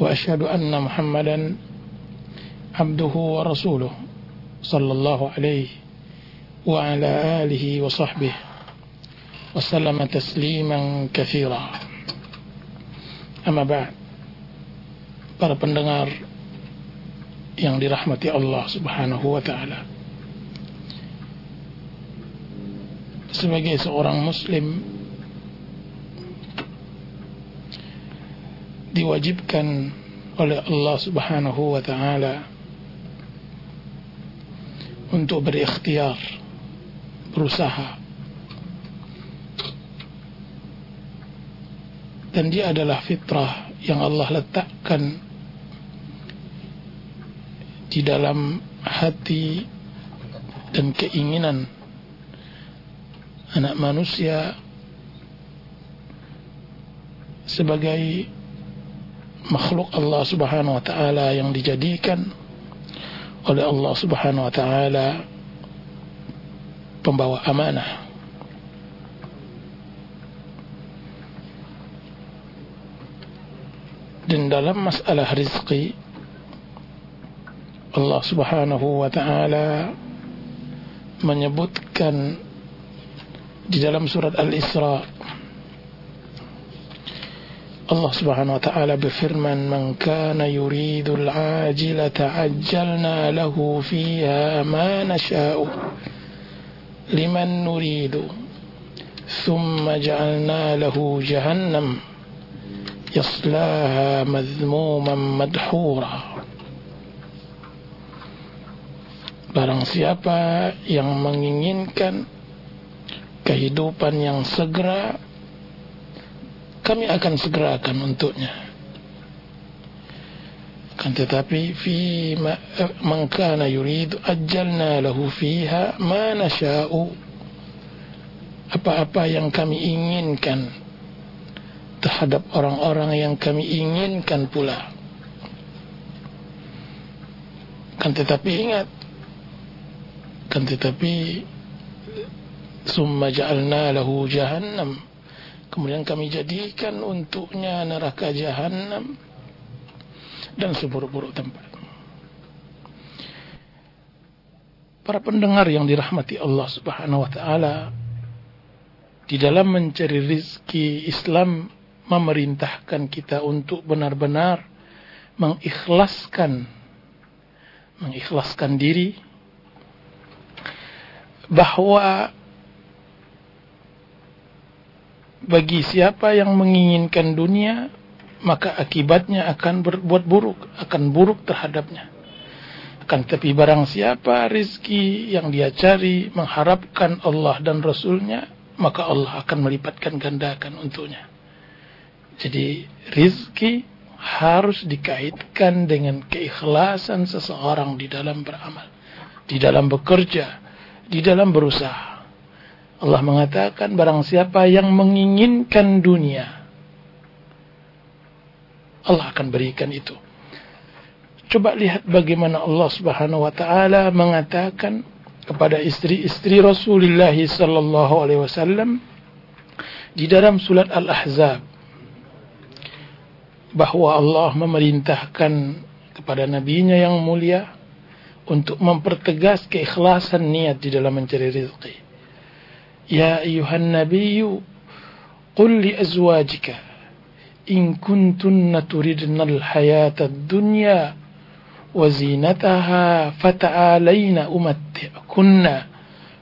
وأشهد أن محمدا عبده ورسوله صلى الله عليه وعلى آله وصحبه وسلم تسليما كثيرا أما بعد para pendengar yang dirahmati Allah Subhanahu wa taala. Sebagai seorang muslim diwajibkan oleh Allah Subhanahu wa taala untuk berikhtiar, berusaha. Dan dia adalah fitrah yang Allah letakkan di dalam hati dan keinginan anak manusia sebagai makhluk Allah Subhanahu wa taala yang dijadikan oleh Allah Subhanahu wa taala pembawa amanah. Dan dalam masalah rizki Allah Subhanahu wa taala menyebutkan di dalam surat Al-Isra الله سبحانه وتعالى بفرمن من كان يريد العاجلة عجلنا له فيها ما نشاء لمن نريد. ثم جعلنا له جهنم يصلاها مذموما مدحورا. Barang siapa yang menginginkan kehidupan yang segera kami akan segerakan untuknya. Kan tetapi fi man kana yuridu ajjalna lahu fiha ma nasha'u apa-apa yang kami inginkan terhadap orang-orang yang kami inginkan pula. Kan tetapi ingat kan tetapi summa ja'alna lahu jahannam Kemudian kami jadikan untuknya neraka jahanam dan seburuk-buruk tempat. Para pendengar yang dirahmati Allah Subhanahu wa taala, di dalam mencari rizki Islam memerintahkan kita untuk benar-benar mengikhlaskan mengikhlaskan diri bahwa bagi siapa yang menginginkan dunia maka akibatnya akan berbuat buruk akan buruk terhadapnya. Akan tapi barang siapa rizki yang dia cari mengharapkan Allah dan Rasulnya maka Allah akan melipatkan gandakan untuknya. Jadi rizki harus dikaitkan dengan keikhlasan seseorang di dalam beramal di dalam bekerja di dalam berusaha Allah mengatakan barang siapa yang menginginkan dunia Allah akan berikan itu. Coba lihat bagaimana Allah Subhanahu wa taala mengatakan kepada istri-istri Rasulullah sallallahu alaihi wasallam di dalam surat Al-Ahzab bahwa Allah memerintahkan kepada nabinya yang mulia untuk mempertegas keikhlasan niat di dalam mencari rezeki. يا أيها النبي قل لأزواجك إن كنتن تردن الحياة الدنيا وزينتها فتعالين أمتعكن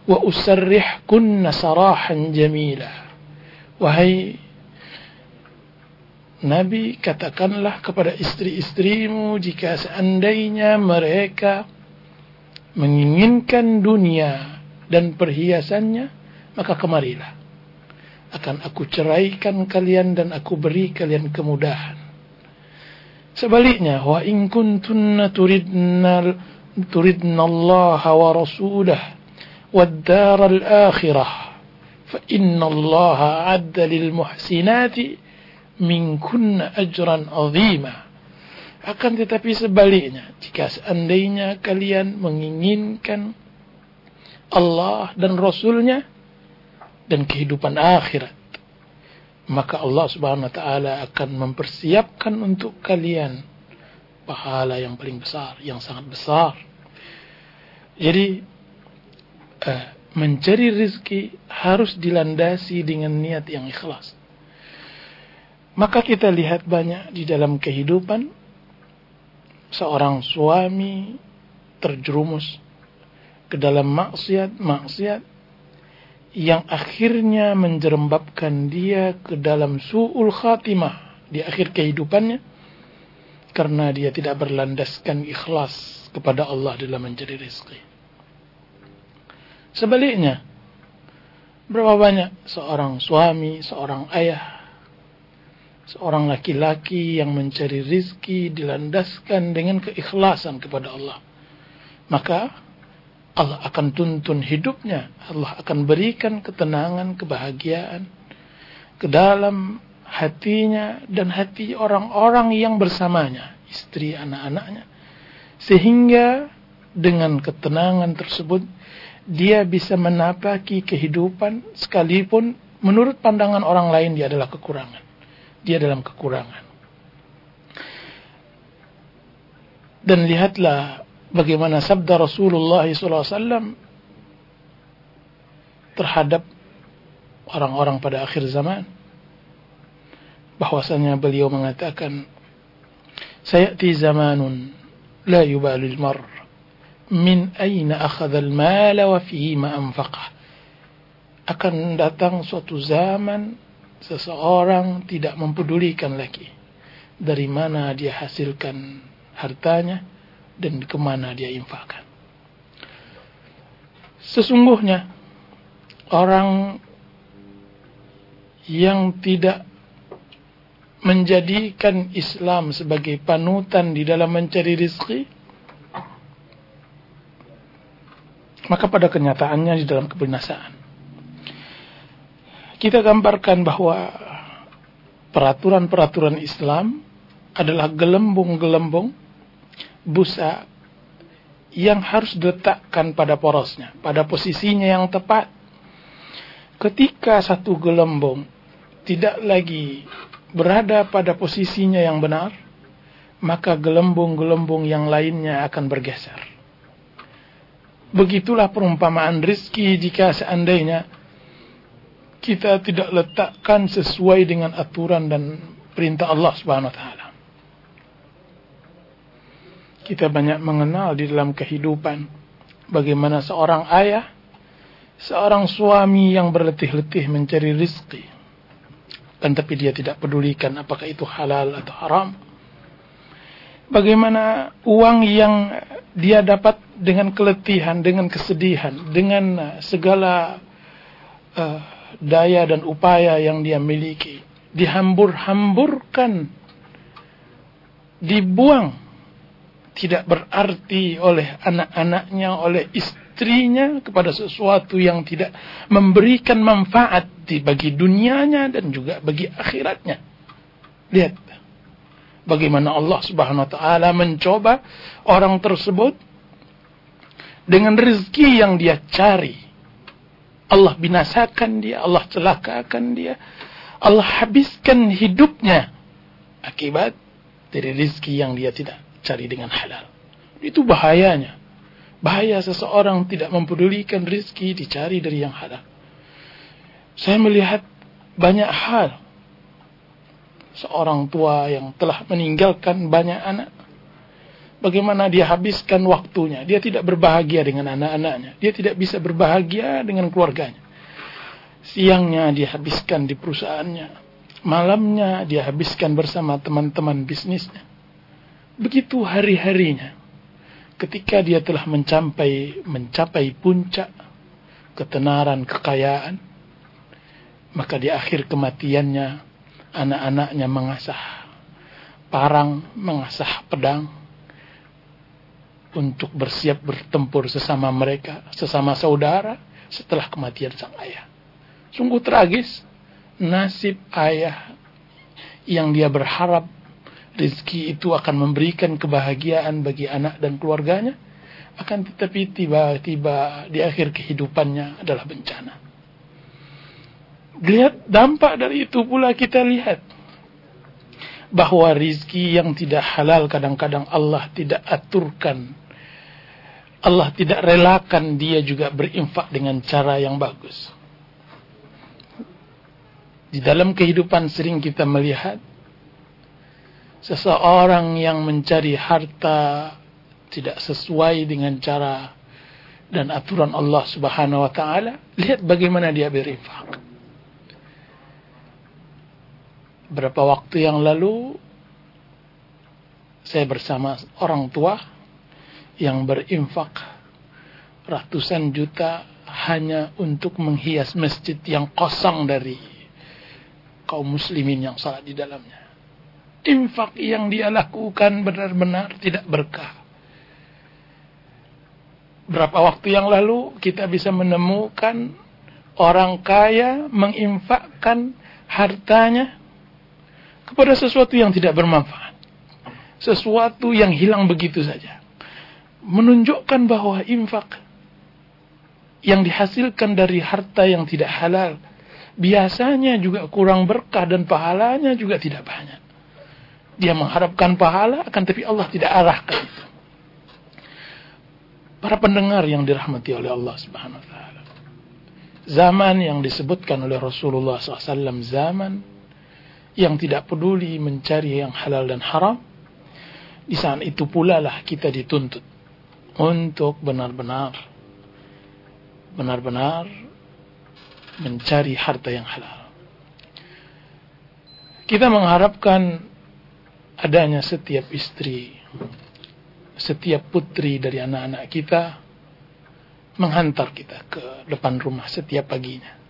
وأسرحكن سراحا جميلا Wahai Nabi katakanlah kepada istri-istrimu jika seandainya mereka menginginkan dunia dan perhiasannya maka kemarilah akan aku ceraikan kalian dan aku beri kalian kemudahan Sebaliknya, wa in kuntunna turidna turidna Allah wa rasulah wad daral akhirah fa inna Allah adda lil muhsinati minkunna ajran azima. Akan tetapi sebaliknya, jika seandainya kalian menginginkan Allah dan Rasulnya dan kehidupan akhirat, maka Allah Subhanahu wa taala akan mempersiapkan untuk kalian pahala yang paling besar, yang sangat besar. Jadi uh, mencari rezeki harus dilandasi dengan niat yang ikhlas. Maka kita lihat banyak di dalam kehidupan seorang suami terjerumus ke dalam maksiat-maksiat yang akhirnya menjerembabkan dia ke dalam su'ul khatimah di akhir kehidupannya karena dia tidak berlandaskan ikhlas kepada Allah dalam mencari rezeki. Sebaliknya, berapa banyak seorang suami, seorang ayah seorang laki-laki yang mencari rizki dilandaskan dengan keikhlasan kepada Allah. Maka Allah akan tuntun hidupnya. Allah akan berikan ketenangan, kebahagiaan ke dalam hatinya dan hati orang-orang yang bersamanya, istri, anak-anaknya. Sehingga dengan ketenangan tersebut dia bisa menapaki kehidupan sekalipun menurut pandangan orang lain dia adalah kekurangan dia dalam kekurangan. Dan lihatlah bagaimana sabda Rasulullah SAW terhadap orang-orang pada akhir zaman. Bahwasanya beliau mengatakan, Sayati zamanun la yubalul mar min aina akhadha al-mal wa fihi ma anfaqah. Akan datang suatu zaman seseorang tidak mempedulikan lagi dari mana dia hasilkan hartanya dan ke mana dia infakkan. Sesungguhnya orang yang tidak menjadikan Islam sebagai panutan di dalam mencari rizki, maka pada kenyataannya di dalam kebinasaan. Kita gambarkan bahwa peraturan-peraturan Islam adalah gelembung-gelembung busa yang harus diletakkan pada porosnya, pada posisinya yang tepat. Ketika satu gelembung tidak lagi berada pada posisinya yang benar, maka gelembung-gelembung yang lainnya akan bergeser. Begitulah perumpamaan rizki jika seandainya kita tidak letakkan sesuai dengan aturan dan perintah Allah Subhanahu wa taala. Kita banyak mengenal di dalam kehidupan bagaimana seorang ayah, seorang suami yang berletih-letih mencari rizki. Dan tapi dia tidak pedulikan apakah itu halal atau haram. Bagaimana uang yang dia dapat dengan keletihan, dengan kesedihan, dengan segala uh, daya dan upaya yang dia miliki dihambur-hamburkan dibuang tidak berarti oleh anak-anaknya oleh istrinya kepada sesuatu yang tidak memberikan manfaat bagi dunianya dan juga bagi akhiratnya. Lihat bagaimana Allah Subhanahu wa taala mencoba orang tersebut dengan rezeki yang dia cari. Allah binasakan dia, Allah celakakan dia, Allah habiskan hidupnya akibat dari rizki yang dia tidak cari dengan halal. Itu bahayanya. Bahaya seseorang tidak mempedulikan rizki dicari dari yang halal. Saya melihat banyak hal. Seorang tua yang telah meninggalkan banyak anak bagaimana dia habiskan waktunya. Dia tidak berbahagia dengan anak-anaknya. Dia tidak bisa berbahagia dengan keluarganya. Siangnya dia habiskan di perusahaannya. Malamnya dia habiskan bersama teman-teman bisnisnya. Begitu hari-harinya. Ketika dia telah mencapai mencapai puncak ketenaran kekayaan, maka di akhir kematiannya anak-anaknya mengasah parang, mengasah pedang untuk bersiap bertempur sesama mereka, sesama saudara setelah kematian sang ayah. Sungguh tragis nasib ayah yang dia berharap rizki itu akan memberikan kebahagiaan bagi anak dan keluarganya akan tetapi tiba-tiba di akhir kehidupannya adalah bencana. Lihat dampak dari itu pula kita lihat bahwa rizki yang tidak halal kadang-kadang Allah tidak aturkan. Allah tidak relakan dia juga berinfak dengan cara yang bagus. Di dalam kehidupan sering kita melihat seseorang yang mencari harta tidak sesuai dengan cara dan aturan Allah Subhanahu wa taala, lihat bagaimana dia berinfak. Berapa waktu yang lalu saya bersama orang tua yang berinfak ratusan juta hanya untuk menghias masjid yang kosong dari kaum muslimin yang salat di dalamnya. Infak yang dia lakukan benar-benar tidak berkah berapa waktu yang lalu kita bisa menemukan orang kaya menginfakkan hartanya kepada sesuatu yang tidak bermanfaat. Sesuatu yang hilang begitu saja. Menunjukkan bahwa infak yang dihasilkan dari harta yang tidak halal biasanya juga kurang berkah dan pahalanya juga tidak banyak. Dia mengharapkan pahala akan tapi Allah tidak arahkan itu. Para pendengar yang dirahmati oleh Allah Subhanahu wa taala. Zaman yang disebutkan oleh Rasulullah SAW zaman yang tidak peduli mencari yang halal dan haram. Di saat itu pula lah kita dituntut untuk benar-benar benar-benar mencari harta yang halal. Kita mengharapkan adanya setiap istri setiap putri dari anak-anak kita menghantar kita ke depan rumah setiap paginya.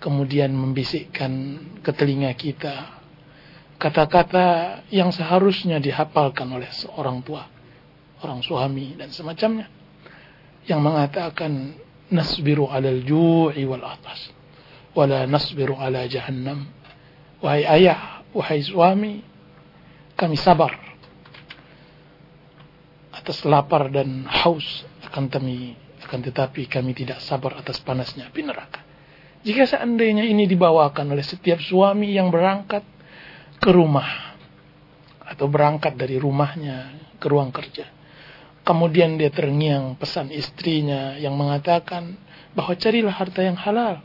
Kemudian membisikkan ke telinga kita kata-kata yang seharusnya dihafalkan oleh seorang tua, orang suami dan semacamnya. Yang mengatakan nasbiru alal ju'i wal atas. Wala nasbiru ala jahannam. Wahai ayah, wahai suami, kami sabar atas lapar dan haus akan kami akan tetapi kami tidak sabar atas panasnya api neraka. Jika seandainya ini dibawakan oleh setiap suami yang berangkat ke rumah atau berangkat dari rumahnya ke ruang kerja. Kemudian dia terngiang pesan istrinya yang mengatakan bahwa carilah harta yang halal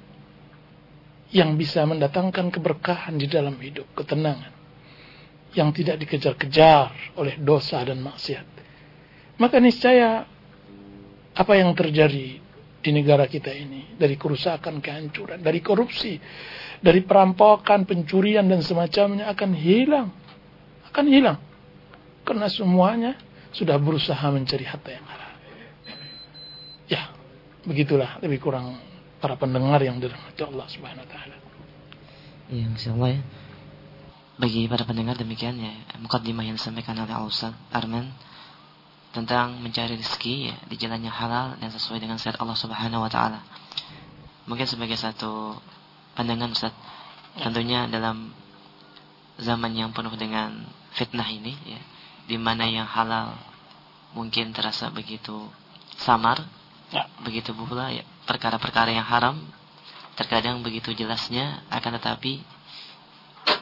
yang bisa mendatangkan keberkahan di dalam hidup, ketenangan yang tidak dikejar-kejar oleh dosa dan maksiat. Maka niscaya apa yang terjadi di negara kita ini dari kerusakan, kehancuran, dari korupsi, dari perampokan, pencurian dan semacamnya akan hilang. Akan hilang. Karena semuanya sudah berusaha mencari harta yang halal. Ya, begitulah lebih kurang para pendengar yang dirahmati Allah Subhanahu wa taala. Ya, insyaallah ya. Bagi para pendengar demikian ya, mukadimah yang disampaikan oleh Ustaz Arman tentang mencari rezeki ya, di jalan yang halal dan sesuai dengan syariat Allah Subhanahu wa taala. Mungkin sebagai satu pandangan Ustaz, tentunya dalam zaman yang penuh dengan fitnah ini ya, di mana yang halal mungkin terasa begitu samar, ya. begitu pula ya perkara-perkara yang haram terkadang begitu jelasnya akan tetapi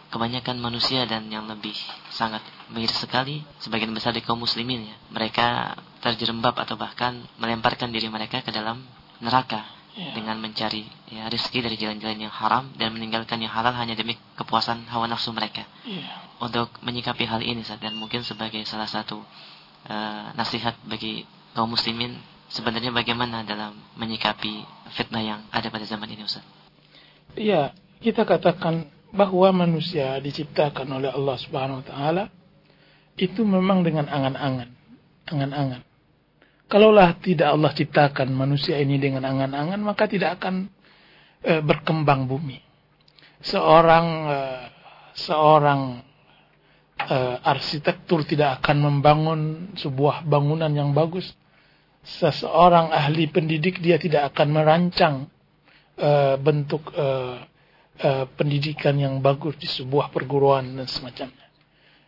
kebanyakan manusia dan yang lebih sangat miris sekali sebagian besar di kaum muslimin ya mereka terjerembab atau bahkan melemparkan diri mereka ke dalam neraka ya. dengan mencari ya rezeki dari jalan-jalan yang haram dan meninggalkan yang halal hanya demi kepuasan hawa nafsu mereka ya. untuk menyikapi hal ini dan mungkin sebagai salah satu uh, nasihat bagi kaum muslimin sebenarnya bagaimana dalam menyikapi fitnah yang ada pada zaman ini Ustaz? Iya, kita katakan bahwa manusia diciptakan oleh Allah Subhanahu wa taala itu memang dengan angan-angan, angan-angan. Kalaulah tidak Allah ciptakan manusia ini dengan angan-angan, maka tidak akan e, berkembang bumi. Seorang e, seorang uh, arsitektur tidak akan membangun sebuah bangunan yang bagus. Seseorang ahli pendidik dia tidak akan merancang uh, bentuk uh, uh, pendidikan yang bagus di sebuah perguruan dan semacamnya.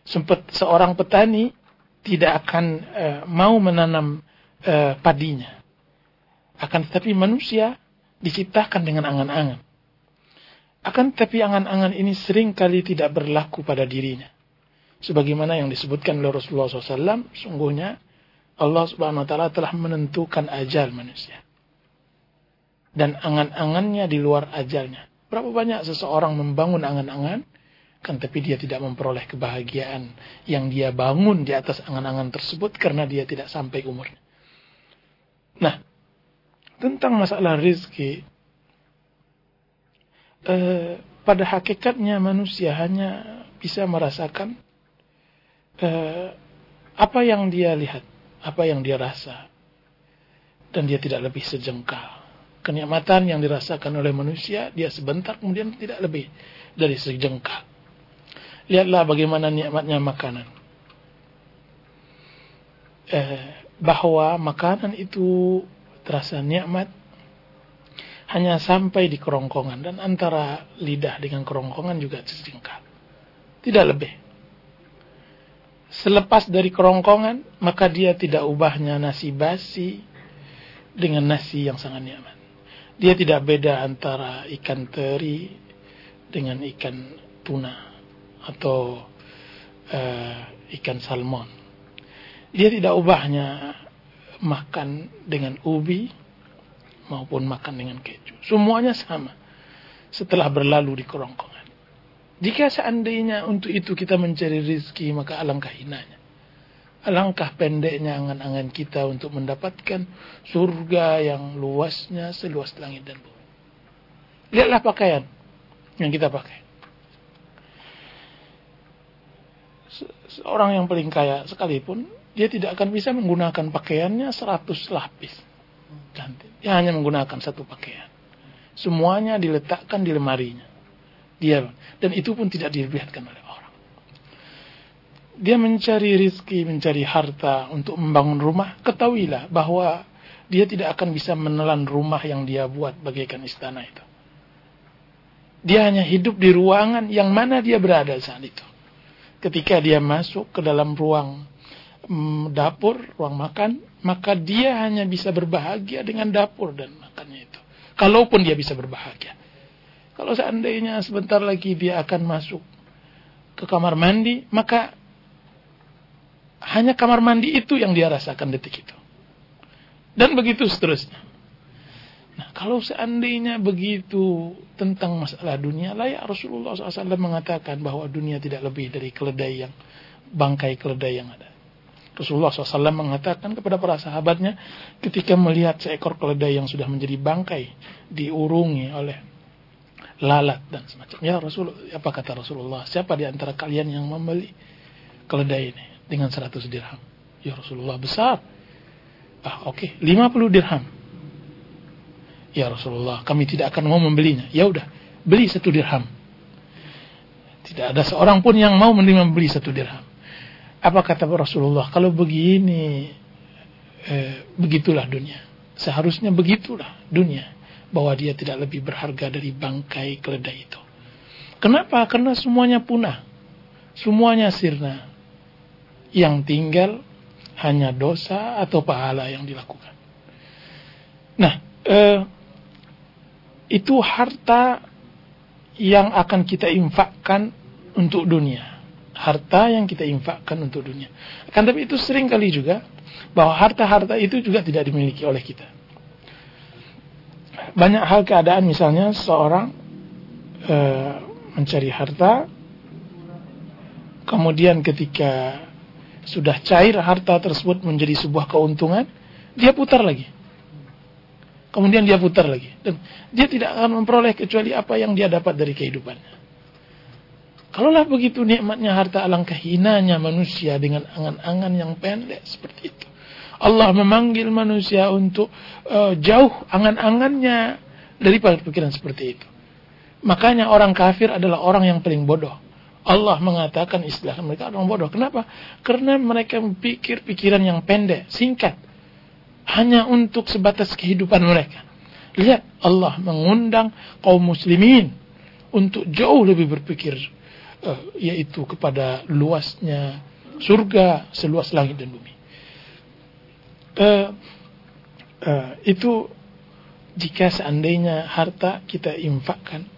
Sempat seorang petani tidak akan uh, mau menanam uh, padinya. Akan tetapi manusia diciptakan dengan angan-angan. Akan tetapi angan-angan ini sering kali tidak berlaku pada dirinya. Sebagaimana yang disebutkan oleh Rasulullah SAW, sungguhnya Allah Subhanahu Wa Taala telah menentukan ajal manusia. Dan angan-angannya di luar ajalnya. Berapa banyak seseorang membangun angan-angan, kan tapi dia tidak memperoleh kebahagiaan yang dia bangun di atas angan-angan tersebut karena dia tidak sampai umurnya. Nah, tentang masalah rizki, eh, pada hakikatnya manusia hanya bisa merasakan eh, apa yang dia lihat, apa yang dia rasa, dan dia tidak lebih sejengkal. Kenikmatan yang dirasakan oleh manusia, dia sebentar kemudian tidak lebih dari sejengkal. Lihatlah bagaimana nikmatnya makanan. Eh, bahwa makanan itu terasa nikmat hanya sampai di kerongkongan dan antara lidah dengan kerongkongan juga sejengkal. Tidak lebih. Selepas dari kerongkongan, maka dia tidak ubahnya nasi basi dengan nasi yang sangat nyaman. Dia tidak beda antara ikan teri dengan ikan tuna atau uh, ikan salmon. Dia tidak ubahnya makan dengan ubi maupun makan dengan keju. Semuanya sama setelah berlalu di kerongkongan. Jika seandainya untuk itu kita mencari rizki, maka alangkah hinanya. Alangkah pendeknya angan-angan kita untuk mendapatkan surga yang luasnya seluas langit dan bumi. Lihatlah pakaian yang kita pakai. Seorang yang paling kaya sekalipun, dia tidak akan bisa menggunakan pakaiannya seratus lapis. Dia hanya menggunakan satu pakaian. Semuanya diletakkan di lemarinya dia dan itu pun tidak dilihatkan oleh. Dia mencari rizki, mencari harta untuk membangun rumah. Ketahuilah bahwa dia tidak akan bisa menelan rumah yang dia buat bagaikan istana itu. Dia hanya hidup di ruangan yang mana dia berada saat itu. Ketika dia masuk ke dalam ruang mm, dapur, ruang makan, maka dia hanya bisa berbahagia dengan dapur dan makannya itu. Kalaupun dia bisa berbahagia. Kalau seandainya sebentar lagi dia akan masuk ke kamar mandi, maka hanya kamar mandi itu yang dia rasakan detik itu. Dan begitu seterusnya. Nah, kalau seandainya begitu tentang masalah dunia, layak Rasulullah SAW mengatakan bahwa dunia tidak lebih dari keledai yang bangkai keledai yang ada. Rasulullah SAW mengatakan kepada para sahabatnya ketika melihat seekor keledai yang sudah menjadi bangkai diurungi oleh lalat dan semacam. Ya Rasul, apa kata Rasulullah? Siapa di antara kalian yang membeli keledai ini dengan 100 dirham? Ya Rasulullah besar. Ah oke, okay. 50 dirham. Ya Rasulullah, kami tidak akan mau membelinya. Ya udah, beli satu dirham. Tidak ada seorang pun yang mau menerima beli satu dirham. Apa kata Rasulullah? Kalau begini, eh, begitulah dunia. Seharusnya begitulah dunia bahwa dia tidak lebih berharga dari bangkai keledai itu. Kenapa? Karena semuanya punah. Semuanya sirna. Yang tinggal hanya dosa atau pahala yang dilakukan. Nah, eh, itu harta yang akan kita infakkan untuk dunia. Harta yang kita infakkan untuk dunia. Kan tapi itu sering kali juga bahwa harta-harta itu juga tidak dimiliki oleh kita banyak hal keadaan misalnya seorang e, mencari harta kemudian ketika sudah cair harta tersebut menjadi sebuah keuntungan dia putar lagi kemudian dia putar lagi dan dia tidak akan memperoleh kecuali apa yang dia dapat dari kehidupannya kalaulah begitu nikmatnya harta alangkah hinanya manusia dengan angan-angan yang pendek seperti itu Allah memanggil manusia untuk uh, jauh angan-angannya daripada pikiran seperti itu. Makanya orang kafir adalah orang yang paling bodoh. Allah mengatakan istilah mereka orang bodoh. Kenapa? Karena mereka berpikir pikiran yang pendek, singkat. Hanya untuk sebatas kehidupan mereka. Lihat, Allah mengundang kaum muslimin untuk jauh lebih berpikir uh, yaitu kepada luasnya surga seluas langit dan bumi. Uh, uh, itu jika seandainya harta kita infakkan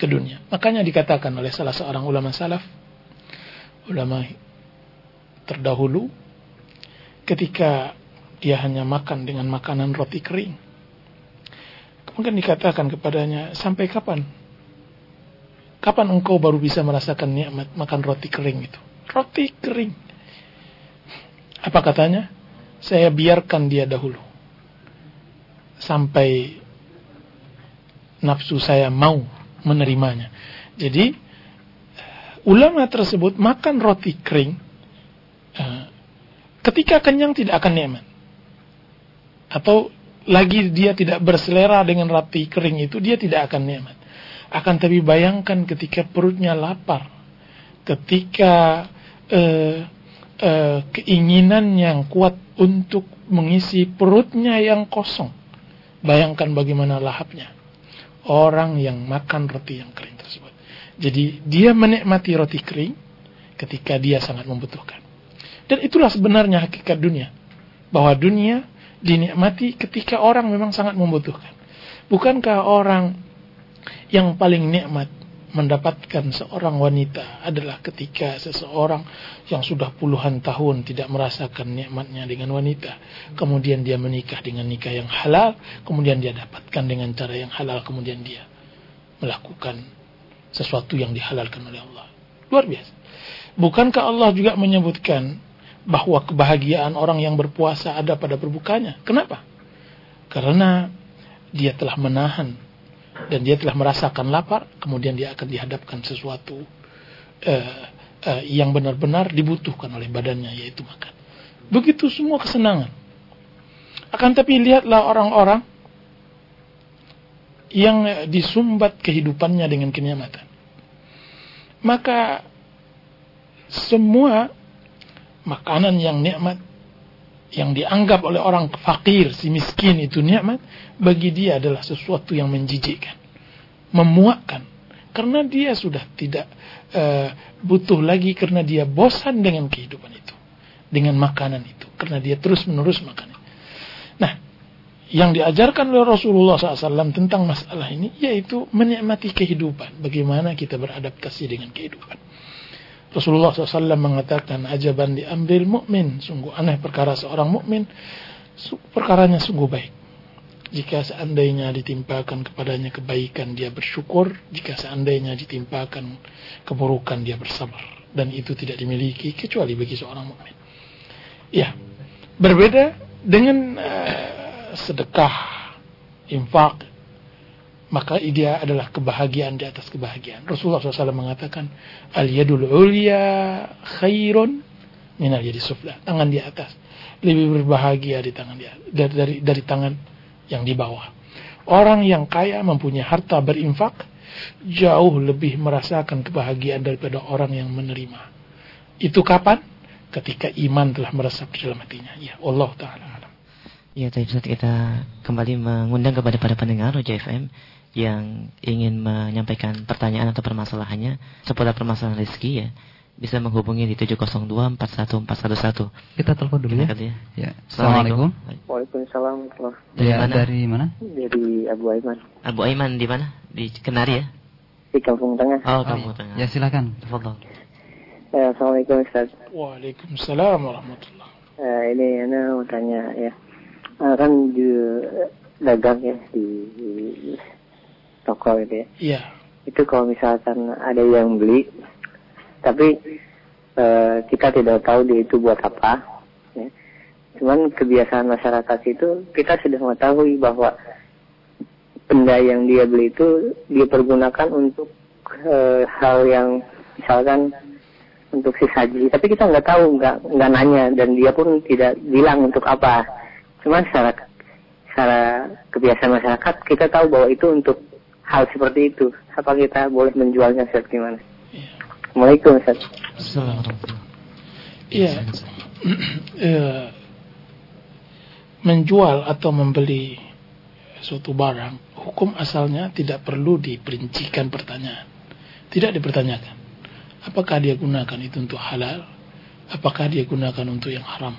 ke dunia. Makanya dikatakan oleh salah seorang ulama salaf, ulama terdahulu, ketika dia hanya makan dengan makanan roti kering. Kemudian dikatakan kepadanya, sampai kapan? Kapan engkau baru bisa merasakan nikmat makan roti kering itu? Roti kering. Apa katanya? Saya biarkan dia dahulu. Sampai nafsu saya mau menerimanya. Jadi ulama tersebut makan roti kering uh, ketika kenyang tidak akan nikmat. Atau lagi dia tidak berselera dengan roti kering itu dia tidak akan nikmat. Akan tapi bayangkan ketika perutnya lapar, ketika uh, uh, keinginan yang kuat untuk mengisi perutnya yang kosong. Bayangkan bagaimana lahapnya orang yang makan roti yang kering tersebut. Jadi dia menikmati roti kering ketika dia sangat membutuhkan. Dan itulah sebenarnya hakikat dunia. Bahwa dunia dinikmati ketika orang memang sangat membutuhkan. Bukankah orang yang paling nikmat mendapatkan seorang wanita adalah ketika seseorang yang sudah puluhan tahun tidak merasakan nikmatnya dengan wanita, kemudian dia menikah dengan nikah yang halal, kemudian dia dapatkan dengan cara yang halal, kemudian dia melakukan sesuatu yang dihalalkan oleh Allah. Luar biasa. Bukankah Allah juga menyebutkan bahwa kebahagiaan orang yang berpuasa ada pada berbukanya? Kenapa? Karena dia telah menahan dan dia telah merasakan lapar, kemudian dia akan dihadapkan sesuatu uh, uh, yang benar-benar dibutuhkan oleh badannya, yaitu makan. Begitu semua kesenangan. Akan tapi lihatlah orang-orang yang disumbat kehidupannya dengan kenyamatan. Maka semua makanan yang nikmat yang dianggap oleh orang fakir, si miskin itu nikmat, bagi dia adalah sesuatu yang menjijikkan, memuakkan. Karena dia sudah tidak uh, butuh lagi karena dia bosan dengan kehidupan itu, dengan makanan itu, karena dia terus menerus makan. Nah, yang diajarkan oleh Rasulullah SAW tentang masalah ini yaitu menikmati kehidupan, bagaimana kita beradaptasi dengan kehidupan. Rasulullah SAW mengatakan ajaban diambil mukmin. Sungguh aneh perkara seorang mukmin. Perkaranya sungguh baik. Jika seandainya ditimpakan kepadanya kebaikan dia bersyukur. Jika seandainya ditimpakan keburukan dia bersabar. Dan itu tidak dimiliki kecuali bagi seorang mukmin. Ya berbeda dengan uh, sedekah infak maka dia adalah kebahagiaan di atas kebahagiaan. Rasulullah SAW mengatakan, al yadul ulya khairun min al yadi sufla. Tangan di atas lebih berbahagia di tangan dia dari, dari dari tangan yang di bawah. Orang yang kaya mempunyai harta berinfak jauh lebih merasakan kebahagiaan daripada orang yang menerima. Itu kapan? Ketika iman telah meresap di dalam hatinya. Ya, Allah taala. Ya, tadi kita kembali mengundang kepada para pendengar JFM yang ingin menyampaikan pertanyaan atau permasalahannya seputar permasalahan rezeki ya bisa menghubungi di 702-41411. Kita telepon dulu ya. ya. ya. Assalamualaikum. Waalaikumsalam. Dari ya, mana? Dari mana? Dari Abu Aiman. Abu Aiman di mana? Di Kenari ya? Di Kampung Tengah. Oh, Kampung Tengah. Ya, silakan. Tafadhol. Ya, Assalamualaikum Ustaz. Waalaikumsalam warahmatullahi. Uh, ini Ana mau tanya ya. Uh, kan di dagang ya di, di toko gitu ya. Iya. Itu kalau misalkan ada yang beli, tapi e, kita tidak tahu dia itu buat apa. Ya. Cuman kebiasaan masyarakat itu kita sudah mengetahui bahwa benda yang dia beli itu dia pergunakan untuk e, hal yang misalkan untuk si saji, tapi kita nggak tahu, nggak nggak nanya dan dia pun tidak bilang untuk apa. Cuma secara secara kebiasaan masyarakat kita tahu bahwa itu untuk hal seperti itu? Apa kita boleh menjualnya seperti gimana? Ya. Assalamualaikum Ustaz. Assalamualaikum. Iya. Eh, menjual atau membeli suatu barang, hukum asalnya tidak perlu diperincikan pertanyaan. Tidak dipertanyakan. Apakah dia gunakan itu untuk halal? Apakah dia gunakan untuk yang haram?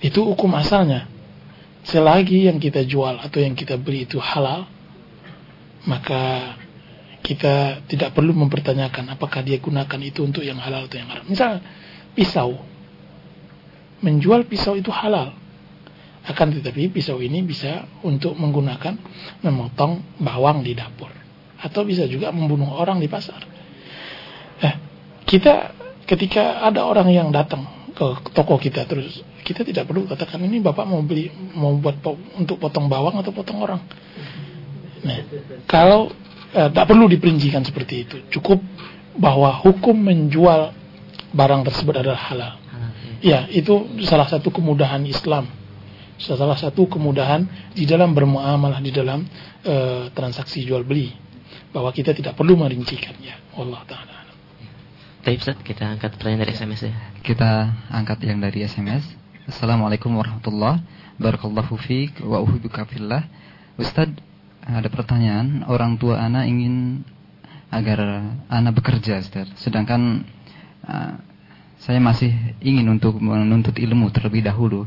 Itu hukum asalnya. Selagi yang kita jual atau yang kita beli itu halal, maka kita tidak perlu mempertanyakan apakah dia gunakan itu untuk yang halal atau yang haram. Misal pisau. Menjual pisau itu halal. Akan tetapi pisau ini bisa untuk menggunakan memotong bawang di dapur atau bisa juga membunuh orang di pasar. Eh, kita ketika ada orang yang datang ke toko kita terus kita tidak perlu katakan ini bapak mau beli mau buat untuk potong bawang atau potong orang. Nah, kalau eh, tak perlu diperincikan seperti itu, cukup bahwa hukum menjual barang tersebut adalah halal. Ya, itu salah satu kemudahan Islam salah satu kemudahan di dalam bermuamalah di dalam uh, transaksi jual beli bahwa kita tidak perlu merincikannya. Allah taala. Baik Ustaz, kita angkat pertanyaan dari SMS ya. Kita angkat yang dari SMS. Assalamualaikum warahmatullahi Barakallahu fiik wa uhibbuka fillah. Ustaz, ada pertanyaan, orang tua anak ingin agar anak bekerja, Ustaz. Sedangkan uh, saya masih ingin untuk menuntut ilmu terlebih dahulu.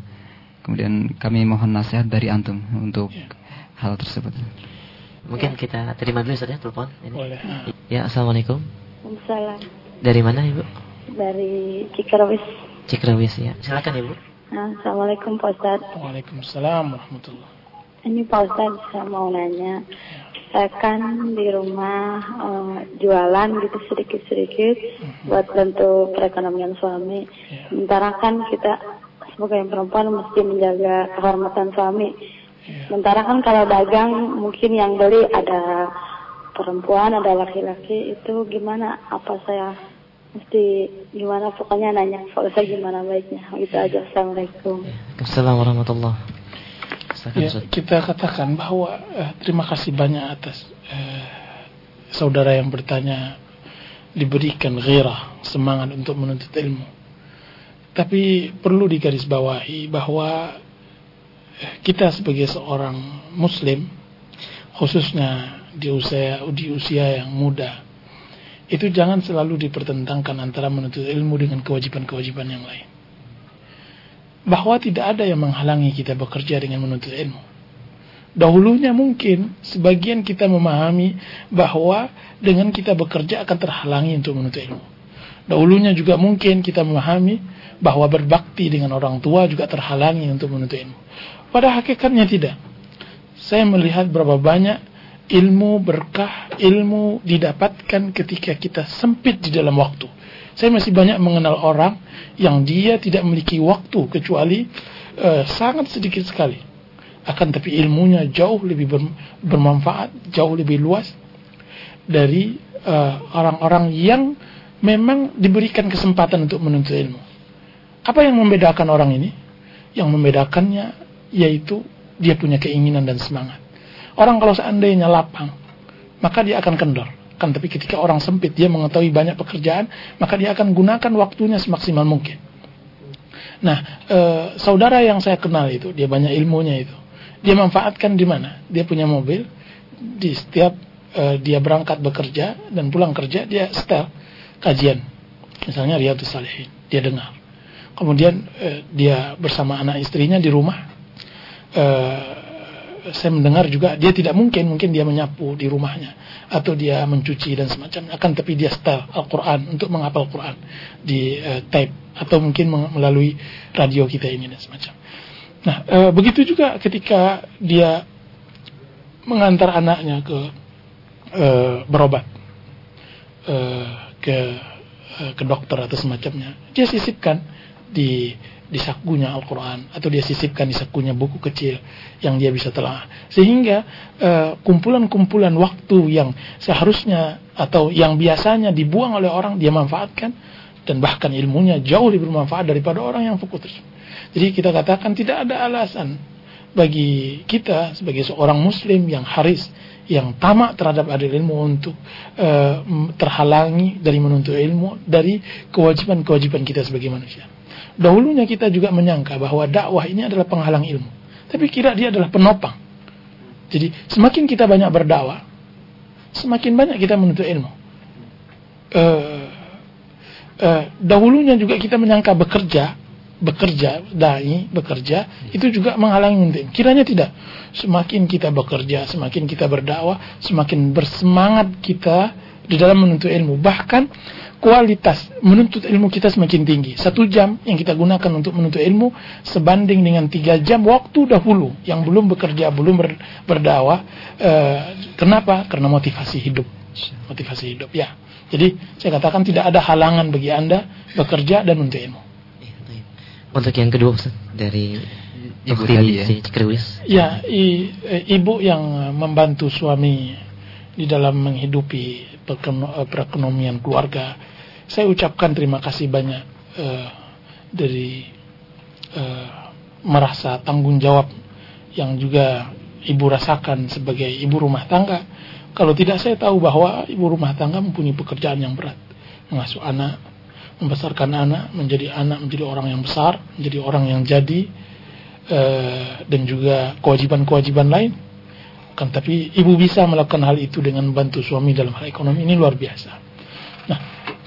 Kemudian kami mohon nasihat dari antum untuk ya. hal tersebut. Mungkin kita terima dulu saja ya telepon ini. Boleh. Ya, assalamualaikum. Waalaikumsalam. Dari mana ibu? Dari Cikrawis. Cikrawis ya. Silakan ibu. Assalamualaikum Pak Ustaz. Waalaikumsalam warahmatullahi. Ini Pak Ustaz saya mau nanya. Saya kan di rumah uh, jualan gitu sedikit-sedikit. -huh. buat bantu perekonomian suami. Yeah. Sementara kan kita sebagai yang perempuan mesti menjaga kehormatan suami. Yeah. Sementara kan kalau dagang mungkin yang beli ada perempuan, ada laki-laki itu gimana? Apa saya mesti gimana? Pokoknya nanya kalau saya gimana baiknya. Itu aja. Assalamualaikum. Assalamualaikum warahmatullahi Ya, kita katakan bahwa eh, terima kasih banyak atas eh, saudara yang bertanya diberikan ghirah semangat untuk menuntut ilmu tapi perlu digarisbawahi bahwa kita sebagai seorang muslim khususnya di usia di usia yang muda itu jangan selalu dipertentangkan antara menuntut ilmu dengan kewajiban-kewajiban yang lain. Bahwa tidak ada yang menghalangi kita bekerja dengan menuntut ilmu. Dahulunya mungkin sebagian kita memahami bahwa dengan kita bekerja akan terhalangi untuk menuntut ilmu. Dahulunya juga mungkin kita memahami bahwa berbakti dengan orang tua juga terhalangi untuk menuntut ilmu. Pada hakikatnya tidak. Saya melihat berapa banyak ilmu berkah, ilmu didapatkan ketika kita sempit di dalam waktu. Saya masih banyak mengenal orang yang dia tidak memiliki waktu kecuali uh, sangat sedikit sekali. Akan tapi ilmunya jauh lebih bermanfaat, jauh lebih luas dari eh, orang-orang uh, yang memang diberikan kesempatan untuk menuntut ilmu. Apa yang membedakan orang ini? Yang membedakannya yaitu dia punya keinginan dan semangat. Orang kalau seandainya lapang, maka dia akan kendor. Kan tapi ketika orang sempit dia mengetahui banyak pekerjaan, maka dia akan gunakan waktunya semaksimal mungkin. Nah, e, saudara yang saya kenal itu, dia banyak ilmunya itu. Dia manfaatkan di mana? Dia punya mobil, di setiap e, dia berangkat bekerja dan pulang kerja dia setel kajian. Misalnya Riyadus Salihin, dia dengar kemudian eh, dia bersama anak istrinya di rumah eh, saya mendengar juga dia tidak mungkin mungkin dia menyapu di rumahnya atau dia mencuci dan semacamnya akan tapi dia setel Al-Quran untuk menghafal Quran di eh, tape atau mungkin melalui radio kita ini dan semacam. Nah eh, begitu juga ketika dia mengantar anaknya ke eh, berobat eh, ke eh, ke dokter atau semacamnya dia sisipkan di di sakunya Al-Quran atau dia sisipkan di sakunya buku kecil yang dia bisa telah sehingga eh, kumpulan-kumpulan uh, waktu yang seharusnya atau yang biasanya dibuang oleh orang dia manfaatkan dan bahkan ilmunya jauh lebih bermanfaat daripada orang yang fokus jadi kita katakan tidak ada alasan bagi kita sebagai seorang muslim yang haris yang tamak terhadap adil ilmu untuk uh, terhalangi dari menuntut ilmu dari kewajiban-kewajiban kita sebagai manusia. Dahulunya kita juga menyangka bahwa dakwah ini adalah penghalang ilmu, tapi kira dia adalah penopang. Jadi semakin kita banyak berdakwah, semakin banyak kita menuntut ilmu. Uh, uh, dahulunya juga kita menyangka bekerja bekerja, dai bekerja itu juga menghalangi menuntut Kiranya tidak. Semakin kita bekerja, semakin kita berdakwah, semakin bersemangat kita di dalam menuntut ilmu. Bahkan kualitas menuntut ilmu kita semakin tinggi. Satu jam yang kita gunakan untuk menuntut ilmu sebanding dengan tiga jam waktu dahulu yang belum bekerja, belum ber, berdakwah. E, kenapa? Karena motivasi hidup. Motivasi hidup, ya. Jadi saya katakan tidak ada halangan bagi anda bekerja dan menuntut ilmu. Untuk yang kedua Ustaz dari Ibu tadi ya. Ya, i, e, ibu yang membantu suami di dalam menghidupi perekonomian keluarga. Saya ucapkan terima kasih banyak uh, dari uh, merasa tanggung jawab yang juga ibu rasakan sebagai ibu rumah tangga. Kalau tidak saya tahu bahwa ibu rumah tangga mempunyai pekerjaan yang berat, mengasuh anak, membesarkan anak menjadi anak menjadi orang yang besar menjadi orang yang jadi uh, dan juga kewajiban-kewajiban lain. Kan tapi ibu bisa melakukan hal itu dengan bantu suami dalam hal ekonomi ini luar biasa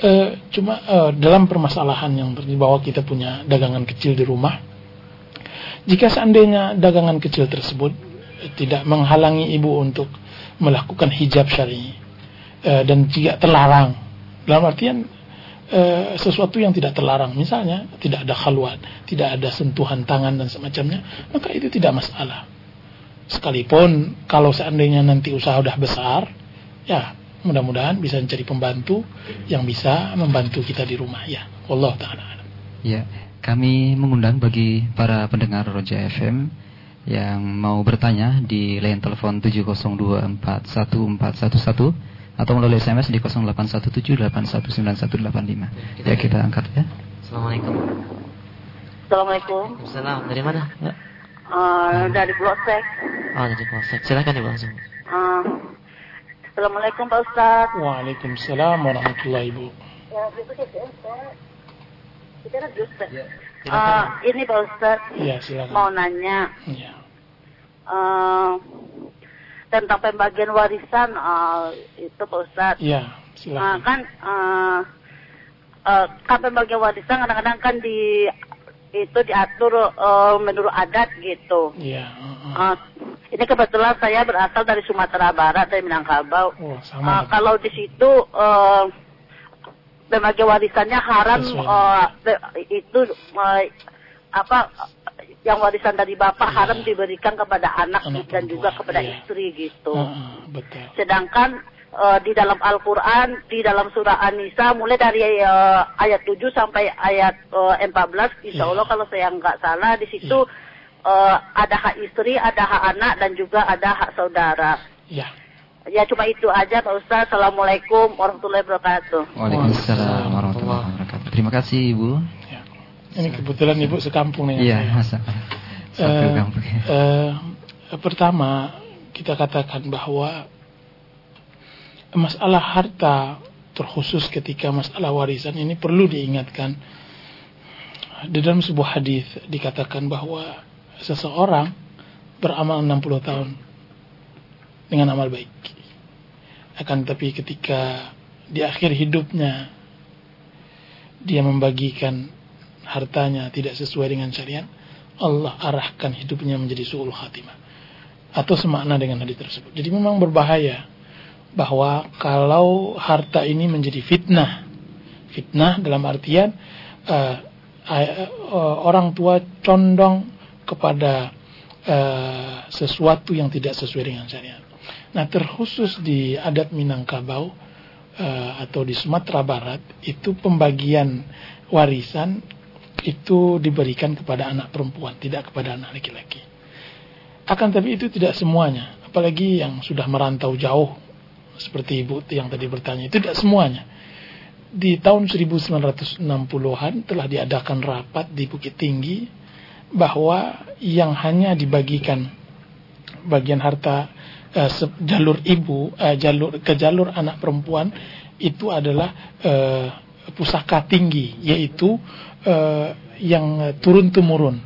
uh, cuma uh, dalam permasalahan yang terjadi bahwa kita punya dagangan kecil di rumah jika seandainya dagangan kecil tersebut tidak menghalangi ibu untuk melakukan hijab syari dan jika terlarang dalam artian e, sesuatu yang tidak terlarang, misalnya tidak ada khalwat, tidak ada sentuhan tangan dan semacamnya, maka itu tidak masalah. Sekalipun kalau seandainya nanti usaha sudah besar, ya mudah-mudahan bisa mencari pembantu yang bisa membantu kita di rumah ya. Allah taala. Ya, kami mengundang bagi para pendengar Roja FM yang mau bertanya di line telepon 702414111 atau melalui SMS di 0817819185. Ya kita angkat ya. Assalamualaikum. Assalamualaikum. Assalamualaikum. Dari mana? Ya. Uh, dari Polsek. Oh dari Polsek. Silakan ibu langsung. Uh, Assalamualaikum Pak Ustaz. Waalaikumsalam warahmatullahi wabarakatuh. Ya, uh, ini Pak Ustaz. Ya, silakan. Mau nanya. Ya. Uh, tentang pembagian warisan uh, itu Pak Ustadz. Iya, silakan. Uh, kan uh, uh, kan pembagian warisan kadang-kadang kan di itu diatur uh, menurut adat gitu. Iya. Uh, uh. Ini kebetulan saya berasal dari Sumatera Barat dari Minangkabau. Oh, sama. Uh, kalau di situ uh, pembagian warisannya haram uh, itu uh, apa yang warisan dari bapak ya. haram diberikan kepada anak, anak dan juga kepada ya. istri gitu. Uh, betul. Sedangkan uh, di dalam Al-Quran, di dalam surah An-Nisa, mulai dari uh, ayat 7 sampai ayat uh, 14, insya ya. Allah kalau saya nggak salah, di situ ya. Uh, ada hak istri, ada hak anak, dan juga ada hak saudara. Ya. Ya cuma itu aja Pak Ustaz. Assalamualaikum warahmatullahi wabarakatuh. Waalaikumsalam warahmatullahi wabarakatuh. Terima kasih Ibu. Ini kebetulan ibu sekampung nih. Iya, masa. Uh, uh, pertama kita katakan bahwa masalah harta terkhusus ketika masalah warisan ini perlu diingatkan. Di dalam sebuah hadis dikatakan bahwa seseorang beramal 60 tahun dengan amal baik. Akan tapi ketika di akhir hidupnya dia membagikan hartanya tidak sesuai dengan syariat, Allah arahkan hidupnya menjadi su'ul khatimah. Atau semakna dengan hadis tersebut. Jadi memang berbahaya bahwa kalau harta ini menjadi fitnah, fitnah dalam artian uh, uh, orang tua condong kepada uh, sesuatu yang tidak sesuai dengan syariat. Nah terkhusus di adat Minangkabau uh, atau di Sumatera Barat itu pembagian warisan itu diberikan kepada anak perempuan, tidak kepada anak laki-laki. Akan tapi itu tidak semuanya, apalagi yang sudah merantau jauh seperti ibu yang tadi bertanya, itu tidak semuanya. Di tahun 1960-an telah diadakan rapat di Bukit Tinggi bahwa yang hanya dibagikan bagian harta uh, jalur ibu, uh, jalur ke jalur anak perempuan itu adalah uh, pusaka tinggi, yaitu uh, yang turun temurun.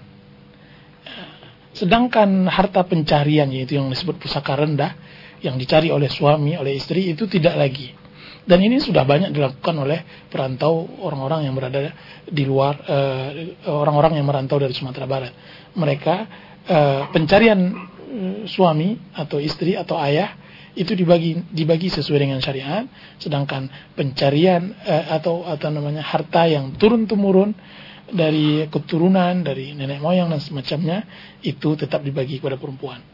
Sedangkan harta pencarian yaitu yang disebut pusaka rendah yang dicari oleh suami, oleh istri itu tidak lagi. Dan ini sudah banyak dilakukan oleh perantau orang-orang yang berada di luar orang-orang uh, yang merantau dari Sumatera Barat. Mereka uh, pencarian uh, suami atau istri atau ayah itu dibagi dibagi sesuai dengan syariat, sedangkan pencarian uh, atau atau namanya harta yang turun temurun dari keturunan dari nenek moyang dan semacamnya itu tetap dibagi kepada perempuan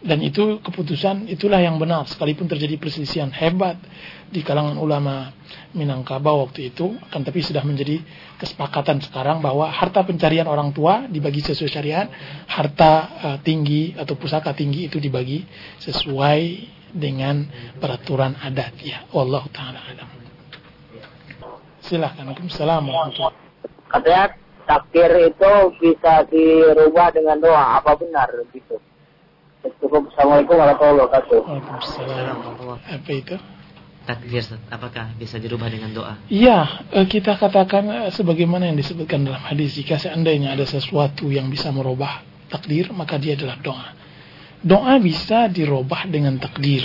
dan itu keputusan itulah yang benar. Sekalipun terjadi perselisihan hebat di kalangan ulama Minangkabau waktu itu akan tapi sudah menjadi kesepakatan sekarang bahwa harta pencarian orang tua dibagi sesuai syariat harta uh, tinggi atau pusaka tinggi itu dibagi sesuai dengan peraturan adat. Ya Allah taala alam. Silahkan Assalamualaikum. Katanya takdir itu bisa dirubah dengan doa. Apa benar gitu Cukup. Assalamualaikum warahmatullahi wabarakatuh. Waalaikumsalam. Apa itu? Takdir, apakah bisa dirubah dengan doa? Iya, eh, kita katakan eh, sebagaimana yang disebutkan dalam hadis, jika seandainya ada sesuatu yang bisa merubah takdir, maka dia adalah doa. Doa bisa dirubah dengan takdir.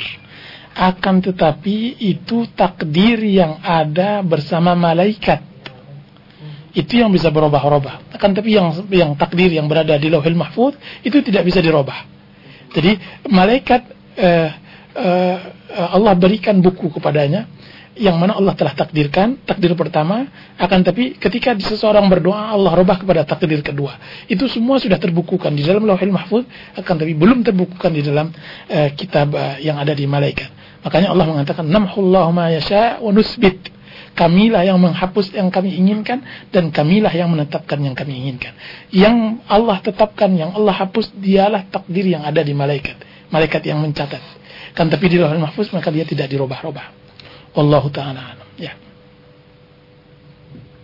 Akan tetapi itu takdir yang ada bersama malaikat. Itu yang bisa berubah-ubah. Akan tapi yang yang takdir yang berada di lauhil mahfud itu tidak bisa dirubah. Jadi malaikat uh, uh, Allah berikan buku kepadanya yang mana Allah telah takdirkan takdir pertama akan tapi ketika seseorang berdoa Allah robah kepada takdir kedua. Itu semua sudah terbukukan di dalam lauhil mahfud akan tapi belum terbukukan di dalam uh, kitab uh, yang ada di malaikat. Makanya Allah mengatakan namhullahu ma yasha wa nusbit Kamilah yang menghapus yang kami inginkan dan kamilah yang menetapkan yang kami inginkan. Yang Allah tetapkan, yang Allah hapus, dialah takdir yang ada di malaikat. Malaikat yang mencatat. Kan tapi di lauhul mahfuz maka dia tidak dirubah-rubah. Wallahu taala Ya.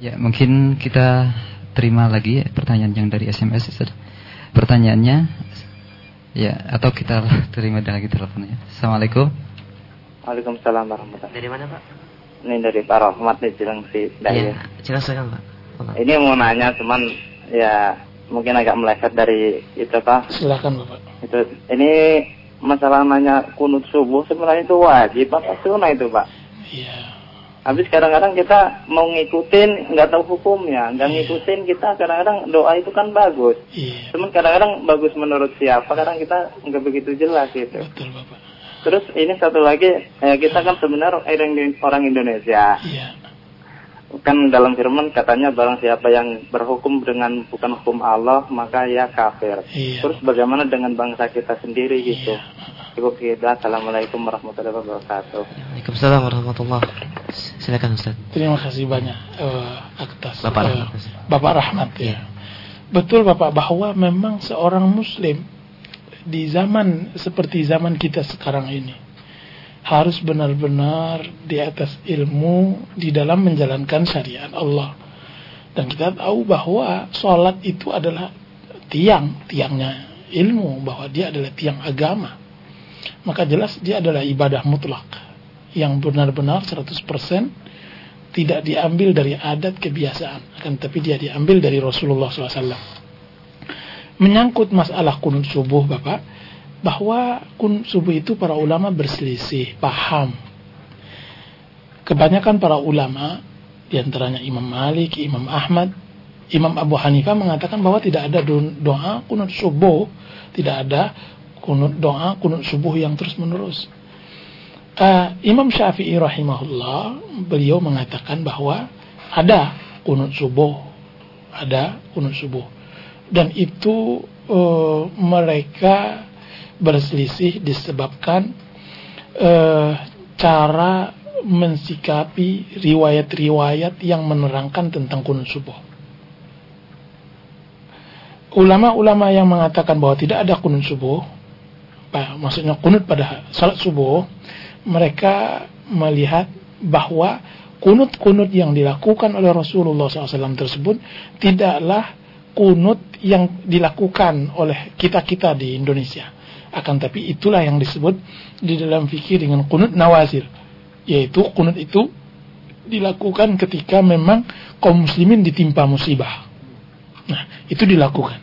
Ya, mungkin kita terima lagi pertanyaan yang dari SMS. Pertanyaannya ya atau kita terima lagi teleponnya. Assalamualaikum. Waalaikumsalam warahmatullahi Dari mana, Pak? Ini dari Pak Rahmat di Cilengsi. Iya, jelaskan Pak. Ini mau nanya cuman ya mungkin agak meleset dari itu Pak. Silakan Bapak. Itu ini masalah nanya kunut subuh sebenarnya itu wajib apa sunnah itu Pak? Iya. Habis kadang-kadang kita mau ngikutin nggak tahu hukumnya, nggak iya. ngikutin kita kadang-kadang doa itu kan bagus. Iya. Cuman kadang-kadang bagus menurut siapa, kadang kita nggak begitu jelas gitu. Betul Bapak. Terus ini satu lagi, eh, kita kan sebenarnya orang Indonesia. Iya. Kan dalam firman katanya barang siapa yang berhukum dengan bukan hukum Allah, maka ya kafir. Iya. Terus bagaimana dengan bangsa kita sendiri gitu? Iya. Cukup kita. Assalamualaikum warahmatullahi wabarakatuh. Waalaikumsalam warahmatullahi Silakan Ustaz. Terima kasih banyak uh, atas Bapak uh, Rahmat. Bapak Rahmat ya. Betul Bapak bahwa memang seorang muslim di zaman seperti zaman kita sekarang ini harus benar-benar di atas ilmu di dalam menjalankan syariat Allah. Dan kita tahu bahwa sholat itu adalah tiang, tiangnya ilmu, bahwa dia adalah tiang agama. Maka jelas dia adalah ibadah mutlak yang benar-benar 100% tidak diambil dari adat kebiasaan, akan tapi dia diambil dari Rasulullah SAW menyangkut masalah kunut subuh Bapak bahwa kunut subuh itu para ulama berselisih paham. Kebanyakan para ulama di antaranya Imam Malik, Imam Ahmad Imam Abu Hanifah mengatakan bahwa tidak ada doa kunut subuh tidak ada kunut doa kunut subuh yang terus menerus uh, Imam Syafi'i rahimahullah beliau mengatakan bahwa ada kunut subuh ada kunut subuh dan itu uh, mereka berselisih disebabkan uh, cara mensikapi riwayat-riwayat yang menerangkan tentang kunut subuh. Ulama-ulama yang mengatakan bahwa tidak ada kunut subuh, maksudnya kunut pada salat subuh, mereka melihat bahwa kunut-kunut yang dilakukan oleh Rasulullah SAW tersebut tidaklah kunut yang dilakukan oleh kita-kita di Indonesia. Akan tapi itulah yang disebut di dalam fikih dengan kunut nawazil. Yaitu kunut itu dilakukan ketika memang kaum muslimin ditimpa musibah. Nah, itu dilakukan.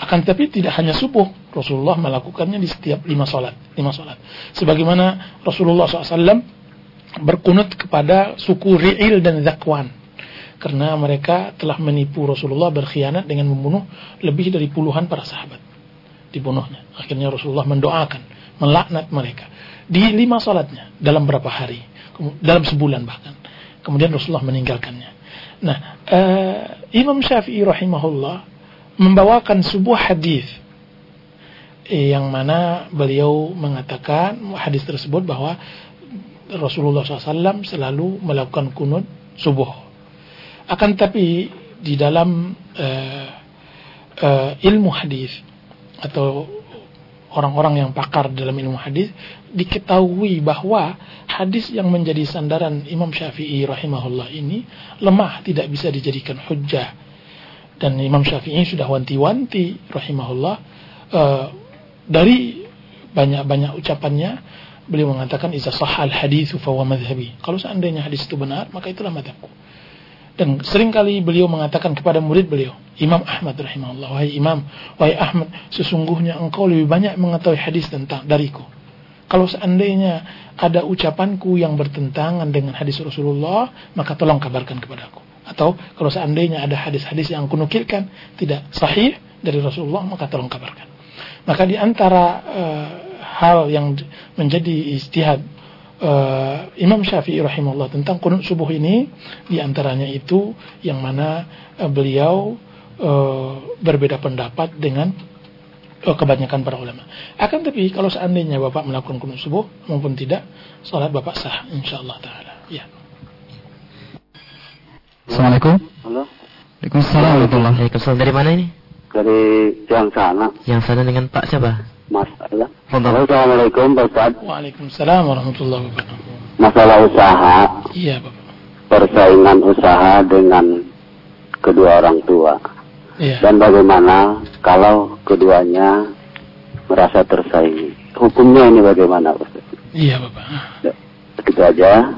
Akan tapi tidak hanya subuh, Rasulullah melakukannya di setiap lima sholat. Lima sholat. Sebagaimana Rasulullah SAW berkunut kepada suku Ri'il dan Zakwan karena mereka telah menipu Rasulullah berkhianat dengan membunuh lebih dari puluhan para sahabat. Dibunuhnya. Akhirnya Rasulullah mendoakan melaknat mereka. Di lima salatnya dalam berapa hari? Dalam sebulan bahkan. Kemudian Rasulullah meninggalkannya. Nah uh, Imam Syafi'i rahimahullah membawakan sebuah hadis yang mana beliau mengatakan hadis tersebut bahwa Rasulullah SAW selalu melakukan kunut subuh akan tapi di dalam uh, uh, ilmu hadis atau orang-orang yang pakar dalam ilmu hadis diketahui bahwa hadis yang menjadi sandaran Imam Syafi'i rahimahullah ini lemah tidak bisa dijadikan hujjah. Dan Imam Syafi'i sudah wanti-wanti rahimahullah uh, dari banyak-banyak ucapannya beliau mengatakan iza sahal hadithu fa madhhabi. Kalau seandainya hadis itu benar maka itulah madhabku dan sering kali beliau mengatakan kepada murid beliau, Imam Ahmad rahimahullah, wahai Imam, wahai Ahmad, sesungguhnya engkau lebih banyak mengetahui hadis tentang dariku. Kalau seandainya ada ucapanku yang bertentangan dengan hadis Rasulullah, maka tolong kabarkan kepadaku. Atau kalau seandainya ada hadis-hadis yang kunukilkan tidak sahih dari Rasulullah, maka tolong kabarkan. Maka di antara uh, hal yang menjadi istihad uh, Imam Syafi'i rahimahullah tentang kunut subuh ini di antaranya itu yang mana uh, beliau uh, berbeda pendapat dengan uh, kebanyakan para ulama. Akan tapi kalau seandainya bapak melakukan kunut subuh maupun tidak, salat bapak sah insyaallah taala. Ya. Assalamualaikum. Halo. Waalaikumsalam warahmatullahi. Dari mana ini? Dari yang sana, Yang sana dengan Pak siapa? Masalah. Assalamualaikum Pak Ustaz. Waalaikumsalam warahmatullahi wabarakatuh. Masalah usaha, Iya, Bapak. persaingan usaha dengan kedua orang tua. Iya. Dan bagaimana kalau keduanya merasa tersaingi? Hukumnya ini bagaimana Ustaz? Iya, Bapak. Ya, Begitu aja.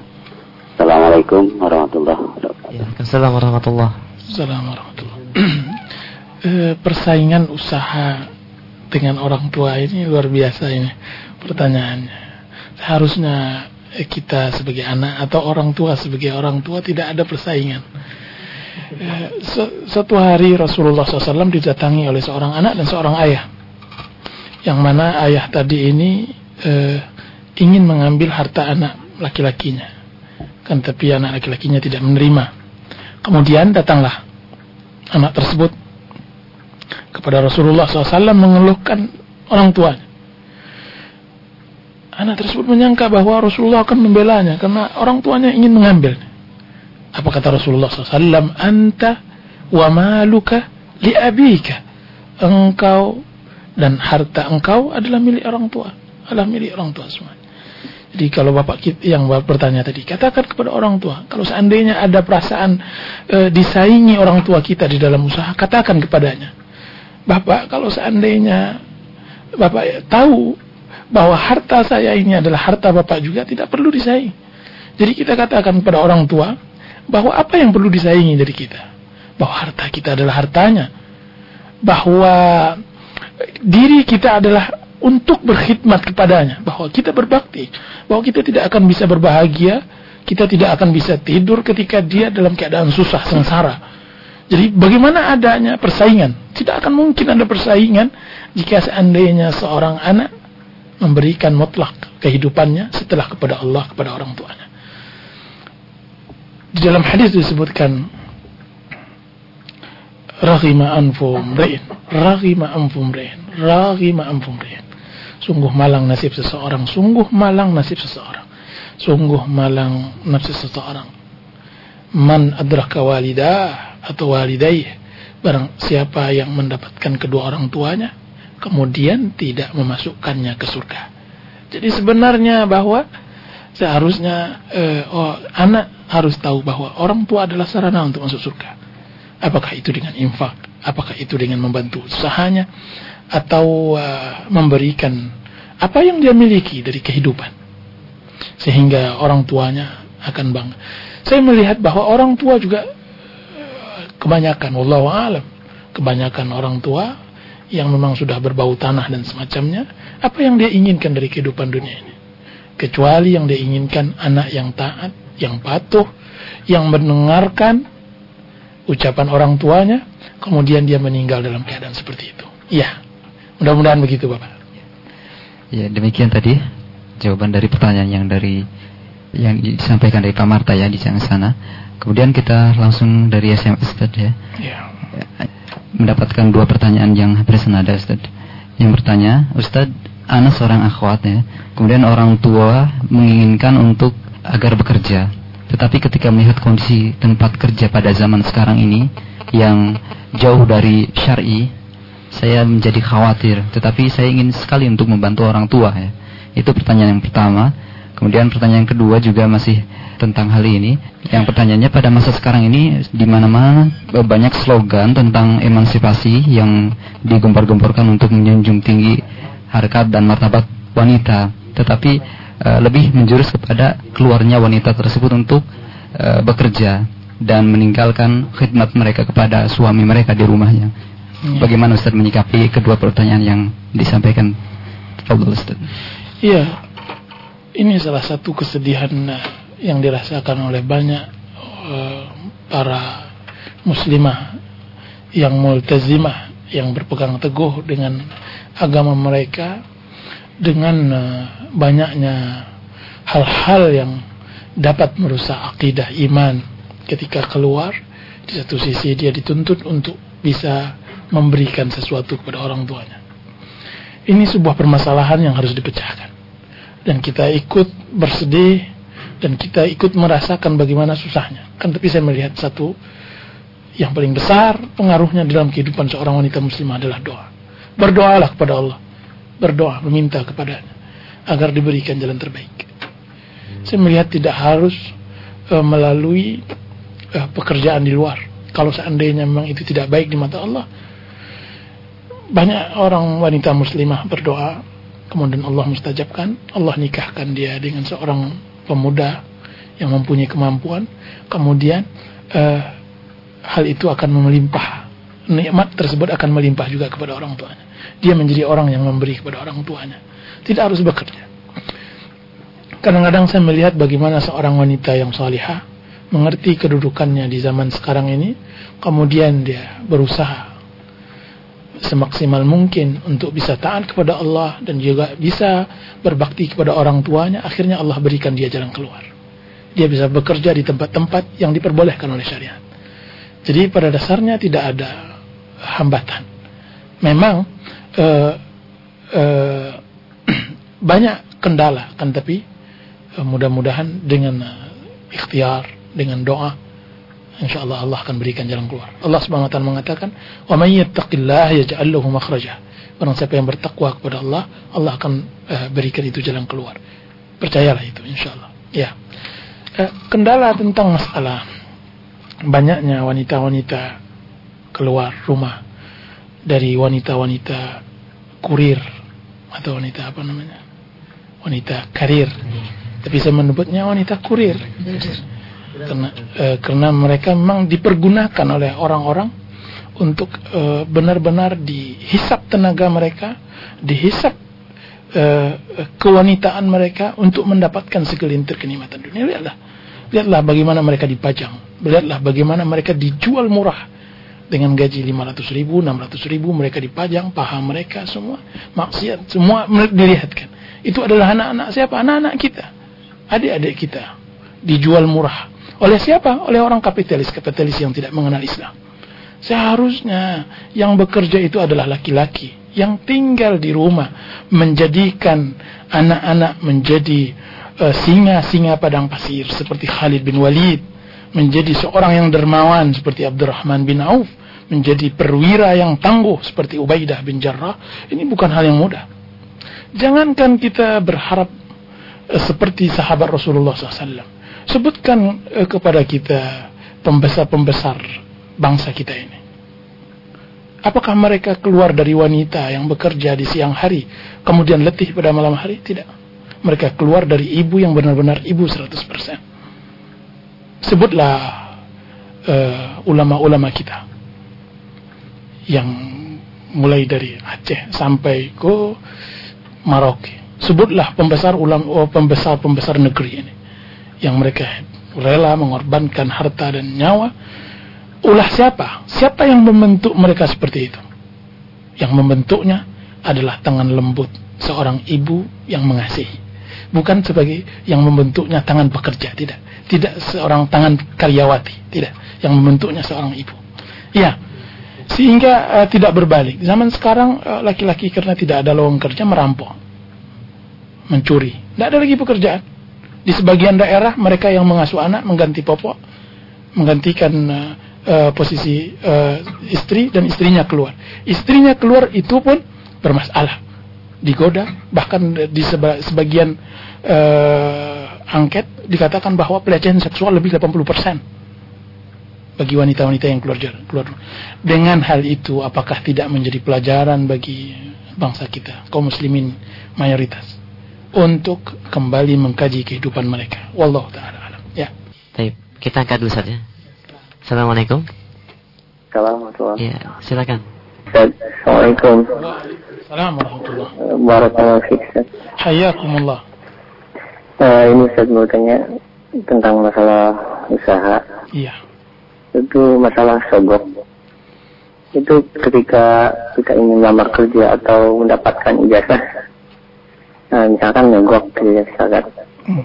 Assalamualaikum warahmatullahi wabarakatuh. Ya, Waalaikumsalam warahmatullahi Assalamualaikum warahmatullahi Eh, Persaingan usaha dengan orang tua ini luar biasa ini pertanyaannya. Seharusnya eh, kita sebagai anak atau orang tua sebagai orang tua tidak ada persaingan. Eh, Suatu hari Rasulullah SAW didatangi oleh seorang anak dan seorang ayah. Yang mana ayah tadi ini eh, ingin mengambil harta anak laki-lakinya. Kan tapi anak laki-lakinya tidak menerima. Kemudian datanglah anak tersebut kepada Rasulullah SAW mengeluhkan orang tuanya. Anak tersebut menyangka bahwa Rasulullah akan membelanya karena orang tuanya ingin mengambil. Apa kata Rasulullah SAW? Anta wa maluka li abika. Engkau dan harta engkau adalah milik orang tua. Adalah milik orang tua semua. Jadi kalau bapak yang bertanya tadi, katakan kepada orang tua, kalau seandainya ada perasaan e, disaingi orang tua kita di dalam usaha, katakan kepadanya, bapak kalau seandainya bapak tahu bahwa harta saya ini adalah harta bapak juga tidak perlu disaingi. Jadi kita katakan kepada orang tua bahwa apa yang perlu disaingi dari kita, bahwa harta kita adalah hartanya, bahwa diri kita adalah untuk berkhidmat kepadanya, bahwa kita berbakti, bahwa kita tidak akan bisa berbahagia, kita tidak akan bisa tidur ketika dia dalam keadaan susah, sengsara. Jadi bagaimana adanya persaingan? Tidak akan mungkin ada persaingan jika seandainya seorang anak memberikan mutlak kehidupannya setelah kepada Allah, kepada orang tuanya. Di dalam hadis disebutkan Raghima anfu mri'in Raghima anfu mri'in Raghima anfu mri'in Sungguh malang nasib seseorang. Sungguh malang nasib seseorang. Sungguh malang nasib seseorang. Man adraka walidah Atau walidaih Barang siapa yang mendapatkan kedua orang tuanya Kemudian tidak memasukkannya ke surga Jadi sebenarnya bahwa Seharusnya eh, oh, Anak harus tahu bahwa Orang tua adalah sarana untuk masuk surga Apakah itu dengan infak? Apakah itu dengan membantu usahanya? Atau uh, memberikan apa yang dia miliki dari kehidupan? Sehingga orang tuanya akan bangga. Saya melihat bahwa orang tua juga kebanyakan, wallahu alam, kebanyakan orang tua yang memang sudah berbau tanah dan semacamnya, apa yang dia inginkan dari kehidupan dunia ini? Kecuali yang dia inginkan anak yang taat, yang patuh, yang mendengarkan ucapan orang tuanya, kemudian dia meninggal dalam keadaan seperti itu. Iya, mudah-mudahan begitu Bapak. Ya, demikian tadi jawaban dari pertanyaan yang dari yang disampaikan dari Pak Marta ya di sana. Kemudian kita langsung dari SMS tadi ya. ya. Mendapatkan dua pertanyaan yang hampir senada Ustaz. Yang bertanya, Ustaz, Ana seorang akhwat ya. Kemudian orang tua menginginkan untuk agar bekerja tetapi ketika melihat kondisi tempat kerja pada zaman sekarang ini yang jauh dari syar'i, saya menjadi khawatir. Tetapi saya ingin sekali untuk membantu orang tua ya. Itu pertanyaan yang pertama. Kemudian pertanyaan yang kedua juga masih tentang hal ini. Yang pertanyaannya pada masa sekarang ini di mana-mana banyak slogan tentang emansipasi yang digempar-gemborkan untuk menjunjung tinggi harkat dan martabat wanita. Tetapi uh, lebih menjurus kepada keluarnya wanita tersebut untuk uh, bekerja dan meninggalkan khidmat mereka kepada suami mereka di rumahnya. Ya. Bagaimana Ustaz menyikapi kedua pertanyaan yang disampaikan Fadul Ustaz? Iya, ini salah satu kesedihan eh, yang dirasakan oleh banyak uh, para muslimah yang multazimah yang berpegang teguh dengan agama mereka dengan uh, banyaknya hal-hal yang dapat merusak akidah iman. Ketika keluar di satu sisi dia dituntut untuk bisa memberikan sesuatu kepada orang tuanya. Ini sebuah permasalahan yang harus dipecahkan dan kita ikut bersedih dan kita ikut merasakan bagaimana susahnya kan tapi saya melihat satu yang paling besar pengaruhnya dalam kehidupan seorang wanita muslimah adalah doa berdoalah kepada Allah berdoa meminta kepadanya agar diberikan jalan terbaik. Saya melihat tidak harus uh, melalui uh, pekerjaan di luar. Kalau seandainya memang itu tidak baik di mata Allah, banyak orang wanita muslimah berdoa, kemudian Allah mustajabkan, Allah nikahkan dia dengan seorang pemuda yang mempunyai kemampuan, kemudian uh, hal itu akan melimpah, nikmat tersebut akan melimpah juga kepada orang tuanya dia menjadi orang yang memberi kepada orang tuanya. Tidak harus bekerja. Kadang-kadang saya melihat bagaimana seorang wanita yang salihah mengerti kedudukannya di zaman sekarang ini, kemudian dia berusaha semaksimal mungkin untuk bisa taat kepada Allah dan juga bisa berbakti kepada orang tuanya, akhirnya Allah berikan dia jalan keluar. Dia bisa bekerja di tempat-tempat yang diperbolehkan oleh syariat. Jadi pada dasarnya tidak ada hambatan. Memang uh, uh, banyak kendala kan tapi uh, mudah-mudahan dengan ikhtiar dengan doa insya Allah Allah akan berikan jalan keluar. Allah subhanahu wa ta'ala mengatakan wa man yattaqillah yaj'al lahu makhraja. Barang siapa yang bertakwa kepada Allah Allah akan uh, berikan itu jalan keluar. Percayalah itu insya Allah ya. Uh, kendala tentang masalah banyaknya wanita-wanita keluar rumah dari wanita-wanita kurir atau wanita apa namanya? Wanita karir. Tapi saya menyebutnya wanita kurir karena e, karena mereka memang dipergunakan oleh orang-orang untuk e, benar-benar dihisap tenaga mereka dihisap e, kewanitaan mereka untuk mendapatkan segelintir kenikmatan dunia lihatlah lihatlah bagaimana mereka dipajang lihatlah bagaimana mereka dijual murah dengan gaji 500 ribu, 600 ribu mereka dipajang, paha mereka semua maksiat, semua dilihatkan. Itu adalah anak-anak siapa? Anak-anak kita, adik-adik kita dijual murah. Oleh siapa? Oleh orang kapitalis-kapitalis yang tidak mengenal Islam. Seharusnya yang bekerja itu adalah laki-laki yang tinggal di rumah menjadikan anak-anak menjadi uh, singa-singa padang pasir seperti Khalid bin Walid menjadi seorang yang dermawan seperti Abdurrahman bin Auf menjadi perwira yang tangguh seperti Ubaidah bin Jarrah, ini bukan hal yang mudah. Jangankan kita berharap uh, seperti sahabat Rasulullah SAW. Sebutkan uh, kepada kita pembesar-pembesar bangsa kita ini. Apakah mereka keluar dari wanita yang bekerja di siang hari, kemudian letih pada malam hari? Tidak. Mereka keluar dari ibu yang benar-benar ibu 100%. Sebutlah uh, ulama-ulama kita yang mulai dari Aceh sampai ke Maroke. Sebutlah pembesar ulam oh, pembesar pembesar negeri ini yang mereka rela mengorbankan harta dan nyawa ulah siapa? Siapa yang membentuk mereka seperti itu? Yang membentuknya adalah tangan lembut seorang ibu yang mengasihi. Bukan sebagai yang membentuknya tangan pekerja, tidak. Tidak seorang tangan karyawati, tidak. Yang membentuknya seorang ibu. Ya, sehingga uh, tidak berbalik. Zaman sekarang eh, laki-laki uh, karena tidak ada lowongan kerja merampok, mencuri. Tidak ada lagi pekerjaan. Di sebagian daerah mereka yang mengasuh anak mengganti popok, menggantikan uh, uh, posisi uh, istri dan istrinya keluar. Istrinya keluar itu pun bermasalah, digoda, bahkan di seba sebagian uh, angket dikatakan bahwa pelecehan seksual lebih 80% bagi wanita-wanita yang keluar keluar. Dengan hal itu, apakah tidak menjadi pelajaran bagi bangsa kita, kaum muslimin mayoritas, untuk kembali mengkaji kehidupan mereka? Wallahu taala alam. Ya. Baik, kita angkat dulu saja. Assalamualaikum. Assalamualaikum. Ya, silakan. Assalamualaikum. Assalamualaikum Barakallahu fiik. Hayakumullah. Uh, ini saya mau tanya tentang masalah usaha. Iya. Itu masalah sogok. Itu ketika kita ingin melamar kerja atau mendapatkan ijazah, nah, misalkan nyogok gitu ya, misalkan. Hmm.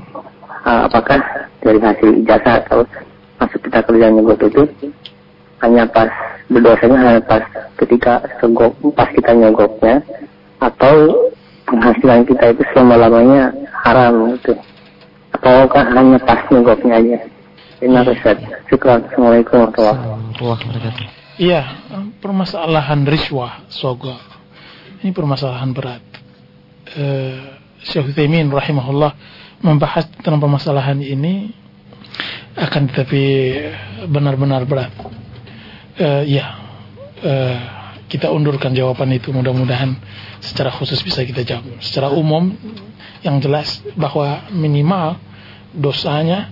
Uh, apakah dari hasil ijazah atau masuk kita kerja nyogok itu hanya pas berdosanya hanya pas ketika segok pas kita nyogoknya atau penghasilan kita itu selama lamanya haram gitu atau kan hanya pas nyogoknya aja Terima kasih. Syukur. Assalamualaikum warahmatullahi wabarakatuh. Iya, permasalahan riswah sogok ini permasalahan berat. Uh, Syekh Utsaimin rahimahullah membahas tentang permasalahan ini akan tetapi benar-benar berat. Uh, ya, uh, kita undurkan jawaban itu mudah-mudahan secara khusus bisa kita jawab. Secara umum yang jelas bahwa minimal dosanya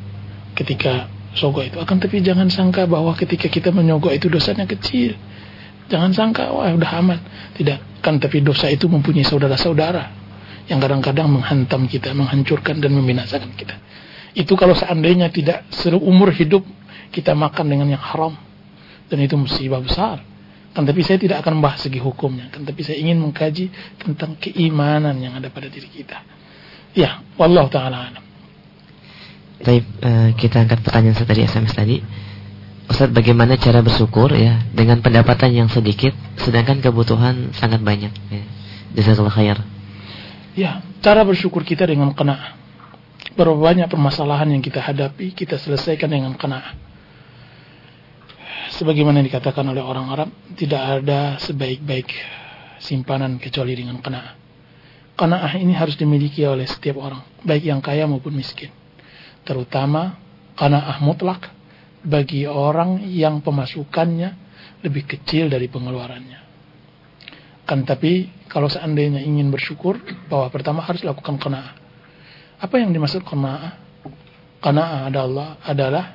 ketika sogok itu akan tapi jangan sangka bahwa ketika kita menyogok itu dosanya kecil. Jangan sangka wah udah aman. Tidak, kan tapi dosa itu mempunyai saudara-saudara yang kadang-kadang menghantam kita, menghancurkan dan membinasakan kita. Itu kalau seandainya tidak seumur hidup kita makan dengan yang haram. Dan itu musibah besar. Kan tapi saya tidak akan membahas segi hukumnya. Kan tapi saya ingin mengkaji tentang keimanan yang ada pada diri kita. Ya, wallahu taala alam. Baik, uh, kita angkat pertanyaan saya tadi SMS tadi. Ustaz, bagaimana cara bersyukur ya dengan pendapatan yang sedikit sedangkan kebutuhan sangat banyak ya. Jazakallah khair. Ya, cara bersyukur kita dengan kena Berapa banyak permasalahan yang kita hadapi, kita selesaikan dengan kena'ah. Sebagaimana dikatakan oleh orang Arab, tidak ada sebaik-baik simpanan kecuali dengan kena'ah. Kena'ah ini harus dimiliki oleh setiap orang, baik yang kaya maupun miskin. Terutama kena'ah mutlak bagi orang yang pemasukannya lebih kecil dari pengeluarannya. Kan tapi kalau seandainya ingin bersyukur, bahwa pertama harus lakukan kena'ah apa yang dimaksud qanaah? Qanaah adalah adalah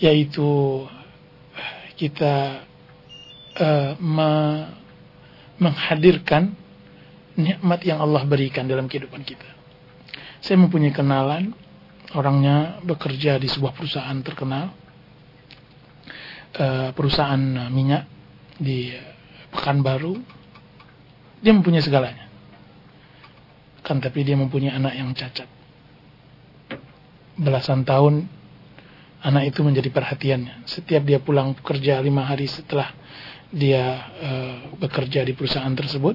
yaitu kita uh, me menghadirkan nikmat yang Allah berikan dalam kehidupan kita. Saya mempunyai kenalan, orangnya bekerja di sebuah perusahaan terkenal, uh, perusahaan minyak di Pekanbaru. Dia mempunyai segalanya kan tapi dia mempunyai anak yang cacat. Belasan tahun anak itu menjadi perhatiannya. Setiap dia pulang bekerja lima hari setelah dia uh, bekerja di perusahaan tersebut,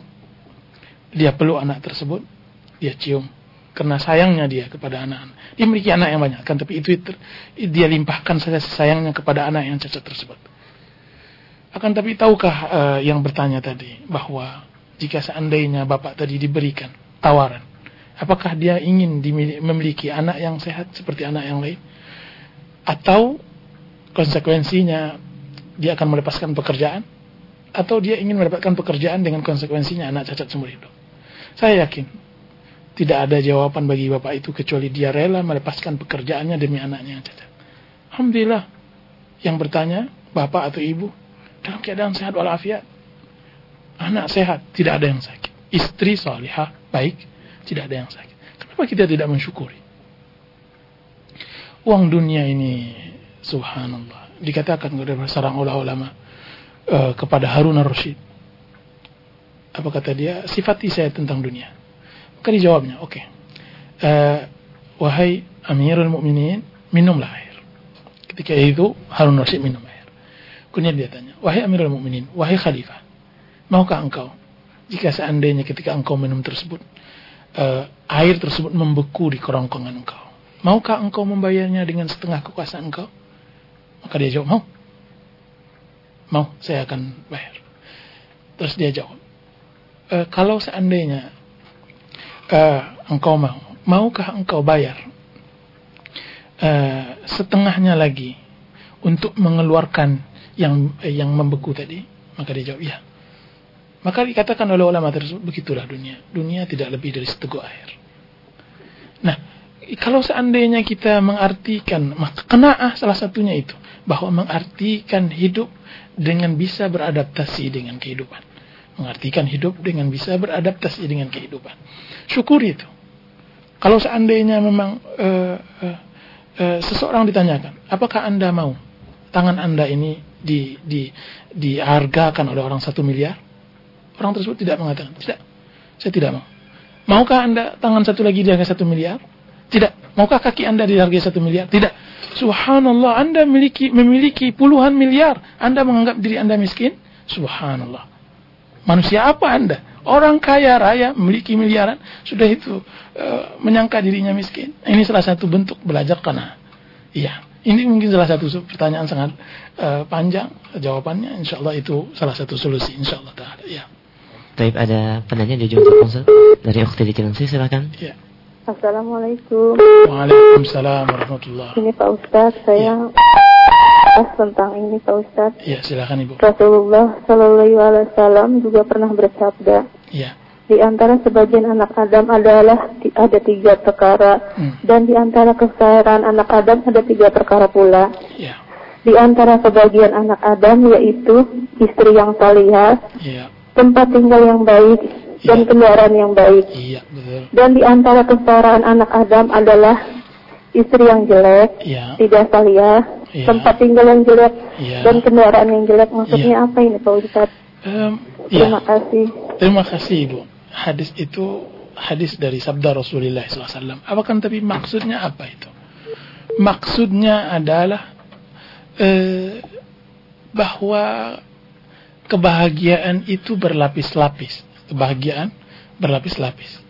dia peluk anak tersebut, dia cium karena sayangnya dia kepada anak-anak. Dia memiliki anak yang banyak, kan tapi itu, itu dia limpahkan saja sayangnya kepada anak yang cacat tersebut. Akan tapi tahukah uh, yang bertanya tadi bahwa jika seandainya bapak tadi diberikan tawaran. Apakah dia ingin memiliki anak yang sehat seperti anak yang lain? Atau konsekuensinya dia akan melepaskan pekerjaan atau dia ingin mendapatkan pekerjaan dengan konsekuensinya anak cacat seumur hidup. Saya yakin tidak ada jawaban bagi bapak itu kecuali dia rela melepaskan pekerjaannya demi anaknya yang cacat. Alhamdulillah yang bertanya bapak atau ibu dalam keadaan sehat walafiat. Anak sehat, tidak ada yang sakit. Istri salihah, baik, tidak ada yang sakit. Kenapa kita tidak mensyukuri? Uang dunia ini, subhanallah, dikatakan oleh seorang ulama uh, kepada Harun al-Rashid. Apa kata dia? Sifati saya tentang dunia. Maka dijawabnya, oke. Okay. Eh, wahai Amirul Mukminin, minumlah air. Ketika itu Harun al-Rashid minum air. Kemudian dia tanya, wahai Amirul Mukminin, wahai Khalifah, maukah engkau jika seandainya ketika engkau minum tersebut uh, air tersebut membeku di kerongkongan engkau, maukah engkau membayarnya dengan setengah kekuasaan engkau? Maka dia jawab, mau. Mau, saya akan bayar. Terus dia jawab, e, kalau seandainya uh, engkau mau, maukah engkau bayar uh, setengahnya lagi untuk mengeluarkan yang yang membeku tadi? Maka dia jawab, ya. Maka dikatakan oleh ulama tersebut, begitulah dunia. Dunia tidak lebih dari seteguk air. Nah, kalau seandainya kita mengartikan, maka kenaah salah satunya itu. Bahwa mengartikan hidup dengan bisa beradaptasi dengan kehidupan. Mengartikan hidup dengan bisa beradaptasi dengan kehidupan. Syukuri itu. Kalau seandainya memang uh, uh, uh, seseorang ditanyakan, apakah anda mau tangan anda ini di, di, dihargakan oleh orang satu miliar? Orang tersebut tidak mengatakan, tidak, saya tidak mau. Maukah anda tangan satu lagi dihargai satu miliar? Tidak. Maukah kaki anda dihargai satu miliar? Tidak. Subhanallah, Anda memiliki, memiliki puluhan miliar. Anda menganggap diri Anda miskin? Subhanallah. Manusia apa Anda? Orang kaya raya memiliki miliaran, sudah itu uh, menyangka dirinya miskin. Ini salah satu bentuk belajar karena iya. Ini mungkin salah satu pertanyaan sangat uh, panjang jawabannya. Insya Allah itu salah satu solusi. Insya Allah. Ya. Baik, ada penanya di ujung telepon dari Ukti di Cilengsi, silakan. Ya. Assalamualaikum. Waalaikumsalam warahmatullahi Ini Pak Ustadz, saya ya. tentang ini Pak Ustadz. Ya, silakan Ibu. Rasulullah Shallallahu Alaihi Wasallam juga pernah bersabda. Ya. Di antara sebagian anak Adam adalah ada tiga perkara hmm. dan di antara kesairan anak Adam ada tiga perkara pula. Ya. Di antara sebagian anak Adam yaitu istri yang salihah, ya. Tempat tinggal yang baik, dan iya. kendaraan yang baik. Iya, betul. Dan di antara kesetaraan anak Adam adalah istri yang jelek, iya. tidak salihah, iya. tempat tinggal yang jelek, iya. dan kendaraan yang jelek. Maksudnya iya. apa ini Pak Ustaz? Um, Terima iya. kasih. Terima kasih Ibu. Hadis itu hadis dari sabda Rasulullah SAW. Apa kan tapi maksudnya apa itu? Maksudnya adalah eh, bahwa kebahagiaan itu berlapis-lapis kebahagiaan berlapis-lapis.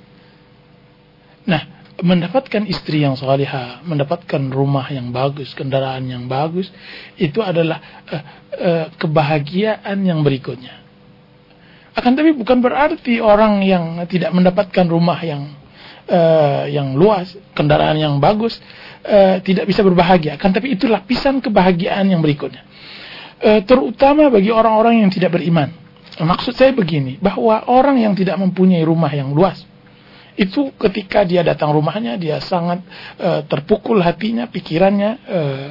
Nah, mendapatkan istri yang salihah, mendapatkan rumah yang bagus, kendaraan yang bagus, itu adalah uh, uh, kebahagiaan yang berikutnya. Akan tapi bukan berarti orang yang tidak mendapatkan rumah yang uh, yang luas, kendaraan yang bagus, uh, tidak bisa berbahagia. Akan tapi itu lapisan kebahagiaan yang berikutnya. Uh, terutama bagi orang-orang yang tidak beriman Maksud saya begini, bahwa orang yang tidak mempunyai rumah yang luas, itu ketika dia datang rumahnya, dia sangat uh, terpukul hatinya, pikirannya uh,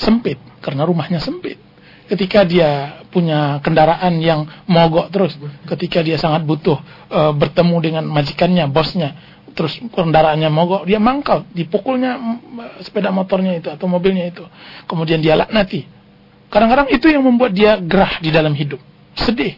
sempit, karena rumahnya sempit. Ketika dia punya kendaraan yang mogok terus, ketika dia sangat butuh uh, bertemu dengan majikannya, bosnya, terus kendaraannya mogok, dia mangkal, dipukulnya sepeda motornya itu atau mobilnya itu. Kemudian dia laknati. Kadang-kadang itu yang membuat dia gerah di dalam hidup. Sedih.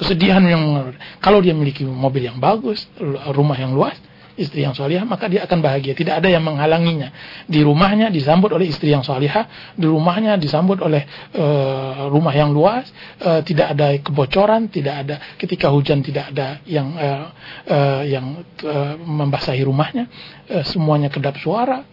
Kesedihan yang kalau dia memiliki mobil yang bagus rumah yang luas istri yang solihah maka dia akan bahagia. Tidak ada yang menghalanginya. Di rumahnya disambut oleh istri yang solihah di rumahnya disambut oleh uh, rumah yang luas uh, tidak ada kebocoran tidak ada ketika hujan tidak ada yang uh, uh, yang uh, membasahi rumahnya uh, semuanya kedap suara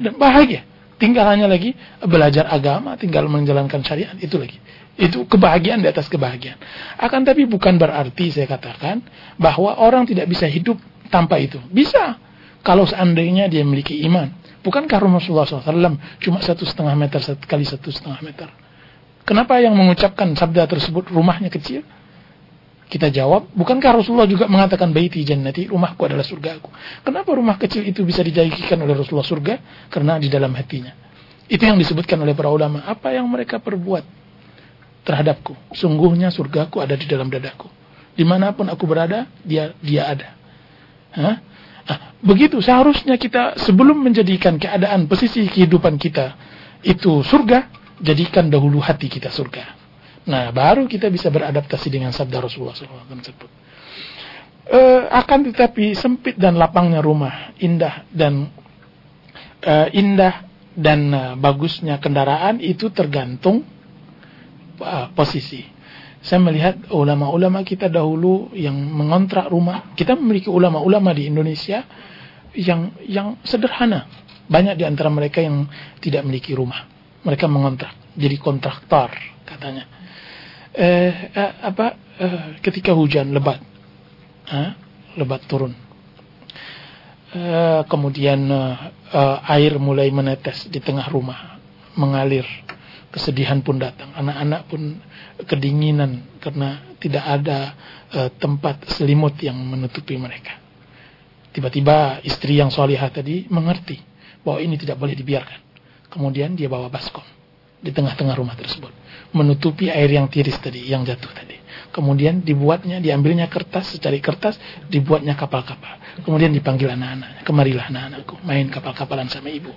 dan bahagia tinggal hanya lagi belajar agama tinggal menjalankan syariat itu lagi itu kebahagiaan di atas kebahagiaan. Akan tapi bukan berarti saya katakan bahwa orang tidak bisa hidup tanpa itu. Bisa. Kalau seandainya dia memiliki iman. Bukankah Rasulullah SAW cuma satu setengah meter kali satu setengah meter? Kenapa yang mengucapkan sabda tersebut rumahnya kecil? Kita jawab, bukankah Rasulullah juga mengatakan baiti jannati, rumahku adalah surgaku. Kenapa rumah kecil itu bisa dijadikan oleh Rasulullah surga? Karena di dalam hatinya. Itu yang disebutkan oleh para ulama. Apa yang mereka perbuat terhadapku? Sungguhnya surgaku ada di dalam dadaku. Di mana pun aku berada, dia dia ada. Hah? Nah, begitu seharusnya kita sebelum menjadikan keadaan posisi kehidupan kita itu surga, jadikan dahulu hati kita surga. Nah, baru kita bisa beradaptasi dengan sabda Rasulullah SAW tersebut. E, akan tetapi sempit dan lapangnya rumah, indah dan e, indah dan e, bagusnya kendaraan itu tergantung e, posisi. Saya melihat ulama-ulama kita dahulu yang mengontrak rumah. Kita memiliki ulama-ulama di Indonesia yang yang sederhana. Banyak di antara mereka yang tidak memiliki rumah. Mereka mengontrak, jadi kontraktor katanya eh, eh, apa eh, ketika hujan lebat. Eh, lebat turun. Eh, kemudian eh, eh, air mulai menetes di tengah rumah. Mengalir. Kesedihan pun datang. Anak-anak pun kedinginan karena tidak ada eh, tempat selimut yang menutupi mereka. Tiba-tiba istri yang solihah tadi mengerti bahwa ini tidak boleh dibiarkan. Kemudian dia bawa baskom di tengah-tengah rumah tersebut menutupi air yang tiris tadi, yang jatuh tadi. Kemudian dibuatnya, diambilnya kertas, secari kertas, dibuatnya kapal-kapal. Kemudian dipanggil anak-anaknya, kemarilah anak-anakku, main kapal-kapalan sama ibu.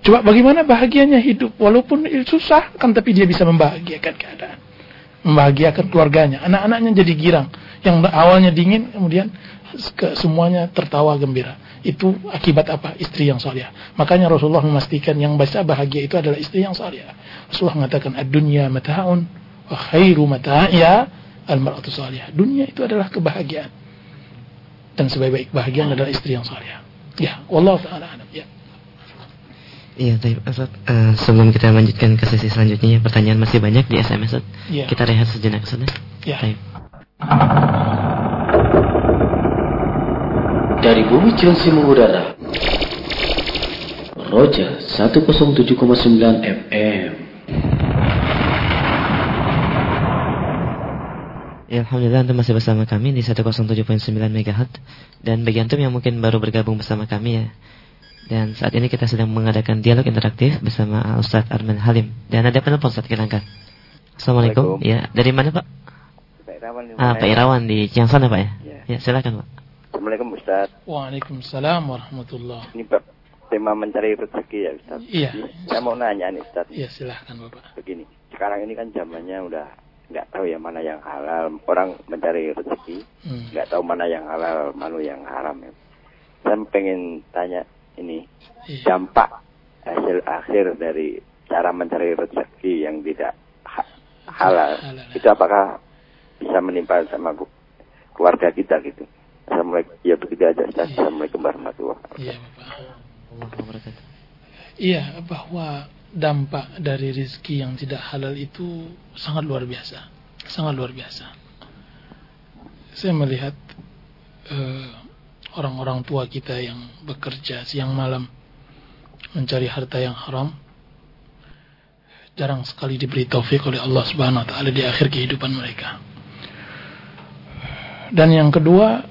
Coba bagaimana bahagianya hidup, walaupun susah, kan tapi dia bisa membahagiakan keadaan. Membahagiakan keluarganya, anak-anaknya jadi girang. Yang awalnya dingin, kemudian ke semuanya tertawa gembira. Itu akibat apa? Istri yang soleh. Makanya Rasulullah memastikan yang bisa bahagia itu adalah istri yang soleh. Rasulullah mengatakan ad-dunya mata'un wa khairu mata'ya al-mar'atu salihah. Dunia itu adalah kebahagiaan. Dan sebaik-baik bahagian adalah istri yang salihah. Ya, wallahu taala alam. Ya. Iya, Ustaz. Uh, sebelum kita lanjutkan ke sesi selanjutnya, pertanyaan masih banyak di SMS. Ustaz. Ya. Kita rehat sejenak, Ustaz. Ya. Baik. Dari bumi Chelsea mengudara. Roja 107,9 FM Ya, Alhamdulillah Anda masih bersama kami di 107.9 MHz Dan bagi Antum yang mungkin baru bergabung bersama kami ya. Dan saat ini kita sedang mengadakan dialog interaktif bersama Ustadz Arman Halim. Dan ada penelpon Ustadz kita angkat Assalamualaikum. Ya, dari mana Pak? Pak Irawan di Ah, Pak Irawan di Ciangsana Pak ya? Ya. Ya, silakan Pak. Assalamualaikum Ustaz. Waalaikumsalam warahmatullah. Ini Pak tema mencari rezeki ya Ustaz. Iya. Saya mau nanya nih Ustaz. Iya, silahkan Bapak. Begini, sekarang ini kan zamannya udah nggak tahu ya mana yang halal. Orang mencari rezeki Hmm. nggak tahu mana yang halal, mana yang haram ya. Saya pengen tanya ini Iya. dampak hasil akhir dari cara mencari rezeki yang tidak ha- halal. Halal. Itu apakah bisa menimpa sama keluarga kita gitu? Assalamualaikum. Ya begitu aja. Assalamualaikum warahmatullahi wabarakatuh. Iya, Iya, bahwa dampak dari rizki yang tidak halal itu sangat luar biasa. Sangat luar biasa. Saya melihat eh, orang-orang tua kita yang bekerja siang malam mencari harta yang haram jarang sekali diberi taufik oleh Allah Subhanahu wa taala di akhir kehidupan mereka. Dan yang kedua,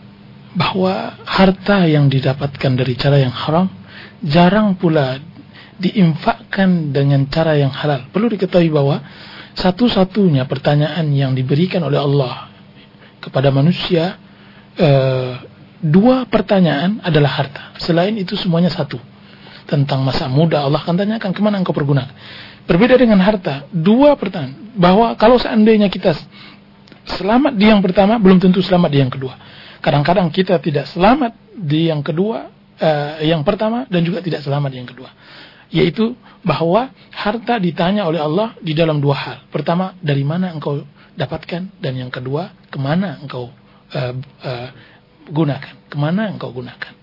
bahwa harta yang didapatkan dari cara yang haram jarang pula diinfakkan dengan cara yang halal. Perlu diketahui bahwa satu-satunya pertanyaan yang diberikan oleh Allah kepada manusia eh, dua pertanyaan adalah harta. Selain itu semuanya satu. Tentang masa muda Allah akan tanyakan ke mana engkau pergunakan. Berbeda dengan harta, dua pertanyaan. Bahwa kalau seandainya kita selamat di yang pertama, belum tentu selamat di yang kedua. Kadang-kadang kita tidak selamat di yang kedua, eh, yang pertama dan juga tidak selamat di yang kedua. Yaitu bahwa harta ditanya oleh Allah di dalam dua hal. Pertama, dari mana engkau dapatkan dan yang kedua, ke mana engkau eh, eh, gunakan, ke mana engkau gunakan.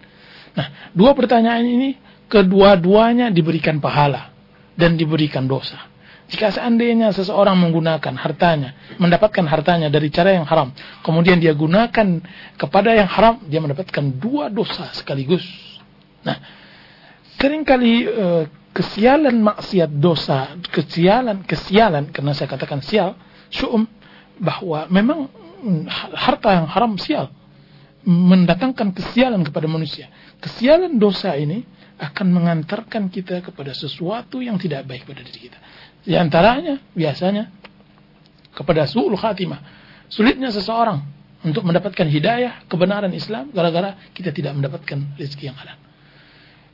Nah, dua pertanyaan ini kedua-duanya diberikan pahala dan diberikan dosa. Jika seandainya seseorang menggunakan hartanya, mendapatkan hartanya dari cara yang haram, kemudian dia gunakan kepada yang haram, dia mendapatkan dua dosa sekaligus. Nah, sering kali eh, kesialan maksiat dosa, kesialan, kesialan, karena saya katakan sial, syu'um, bahwa memang harta yang haram sial, mendatangkan kesialan kepada manusia. Kesialan dosa ini akan mengantarkan kita kepada sesuatu yang tidak baik pada diri kita. Di antaranya, biasanya, kepada su'ul khatimah. Sulitnya seseorang untuk mendapatkan hidayah, kebenaran Islam, gara-gara kita tidak mendapatkan rezeki yang halal.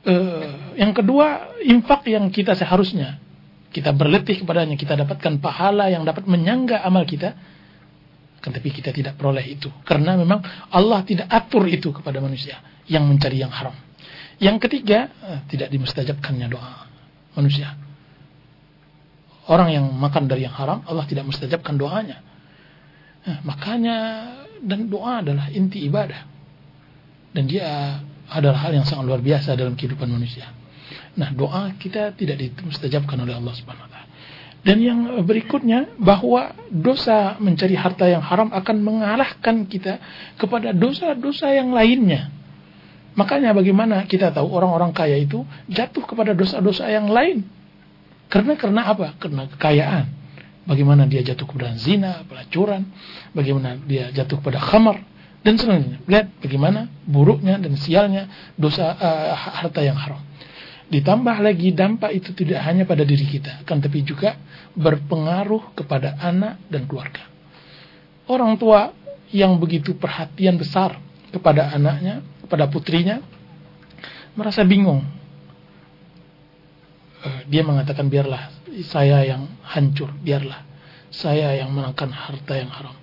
Uh, yang kedua, infak yang kita seharusnya kita berletih kepadanya, kita dapatkan pahala yang dapat menyangga amal kita, kan tapi kita tidak peroleh itu. Karena memang Allah tidak atur itu kepada manusia yang mencari yang haram. Yang ketiga, uh, tidak dimustajabkannya doa manusia. Orang yang makan dari yang haram, Allah tidak mustajabkan doanya. Nah, makanya dan doa adalah inti ibadah. Dan dia adalah hal yang sangat luar biasa dalam kehidupan manusia. Nah, doa kita tidak dimustajabkan oleh Allah Subhanahu wa taala. Dan yang berikutnya bahwa dosa mencari harta yang haram akan mengalahkan kita kepada dosa-dosa yang lainnya. Makanya bagaimana kita tahu orang-orang kaya itu jatuh kepada dosa-dosa yang lain. Karena karena apa? Karena kekayaan. Bagaimana dia jatuh kepada zina, pelacuran, bagaimana dia jatuh kepada khamar, dan selanjutnya. Lihat bagaimana buruknya dan sialnya dosa uh, harta yang haram. Ditambah lagi dampak itu tidak hanya pada diri kita, kan tapi juga berpengaruh kepada anak dan keluarga. Orang tua yang begitu perhatian besar kepada anaknya, kepada putrinya, merasa bingung. Uh, dia mengatakan biarlah saya yang hancur, biarlah saya yang menangkan harta yang haram.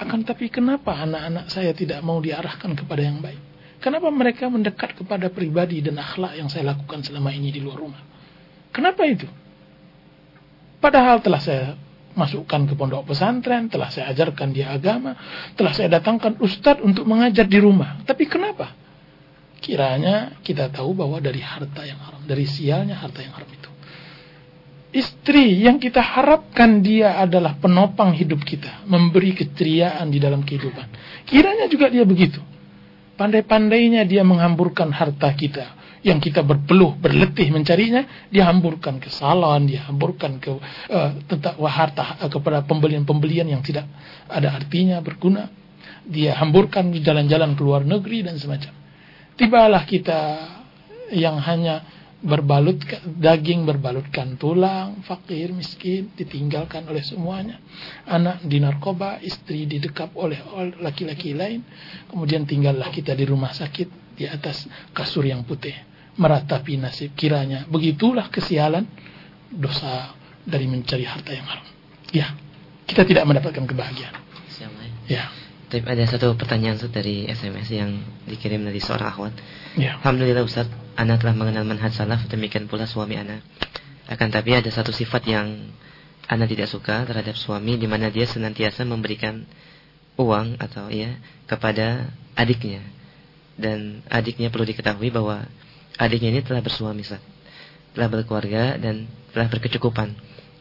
Akan tapi kenapa anak-anak saya tidak mau diarahkan kepada yang baik? Kenapa mereka mendekat kepada pribadi dan akhlak yang saya lakukan selama ini di luar rumah? Kenapa itu? Padahal telah saya masukkan ke pondok pesantren, telah saya ajarkan dia agama, telah saya datangkan ustadz untuk mengajar di rumah. Tapi kenapa? Kiranya kita tahu bahwa dari harta yang haram, dari sialnya harta yang haram itu istri yang kita harapkan dia adalah penopang hidup kita, memberi keceriaan di dalam kehidupan. Kiranya juga dia begitu. Pandai-pandainya dia menghamburkan harta kita yang kita berpeluh, berletih mencarinya, dia hamburkan ke salon, dia hamburkan ke uh, tentang harta uh, kepada pembelian-pembelian yang tidak ada artinya, berguna. Dia hamburkan jalan-jalan ke luar negeri dan semacam. Tibalah kita yang hanya berbalut daging berbalutkan tulang, fakir, miskin, ditinggalkan oleh semuanya. Anak di narkoba, istri didekap oleh laki-laki lain. Kemudian tinggallah kita di rumah sakit di atas kasur yang putih. Meratapi nasib kiranya. Begitulah kesialan dosa dari mencari harta yang haram. Ya, kita tidak mendapatkan kebahagiaan. Ya. Tapi ada satu pertanyaan dari SMS yang dikirim dari seorang akhwat. Ya. Alhamdulillah Ustaz, anak telah mengenal manhaj salaf, demikian pula suami anak. Akan tapi ada satu sifat yang anak tidak suka terhadap suami, di mana dia senantiasa memberikan uang atau ya kepada adiknya. Dan adiknya perlu diketahui bahwa adiknya ini telah bersuami, Ustaz. Telah berkeluarga dan telah berkecukupan.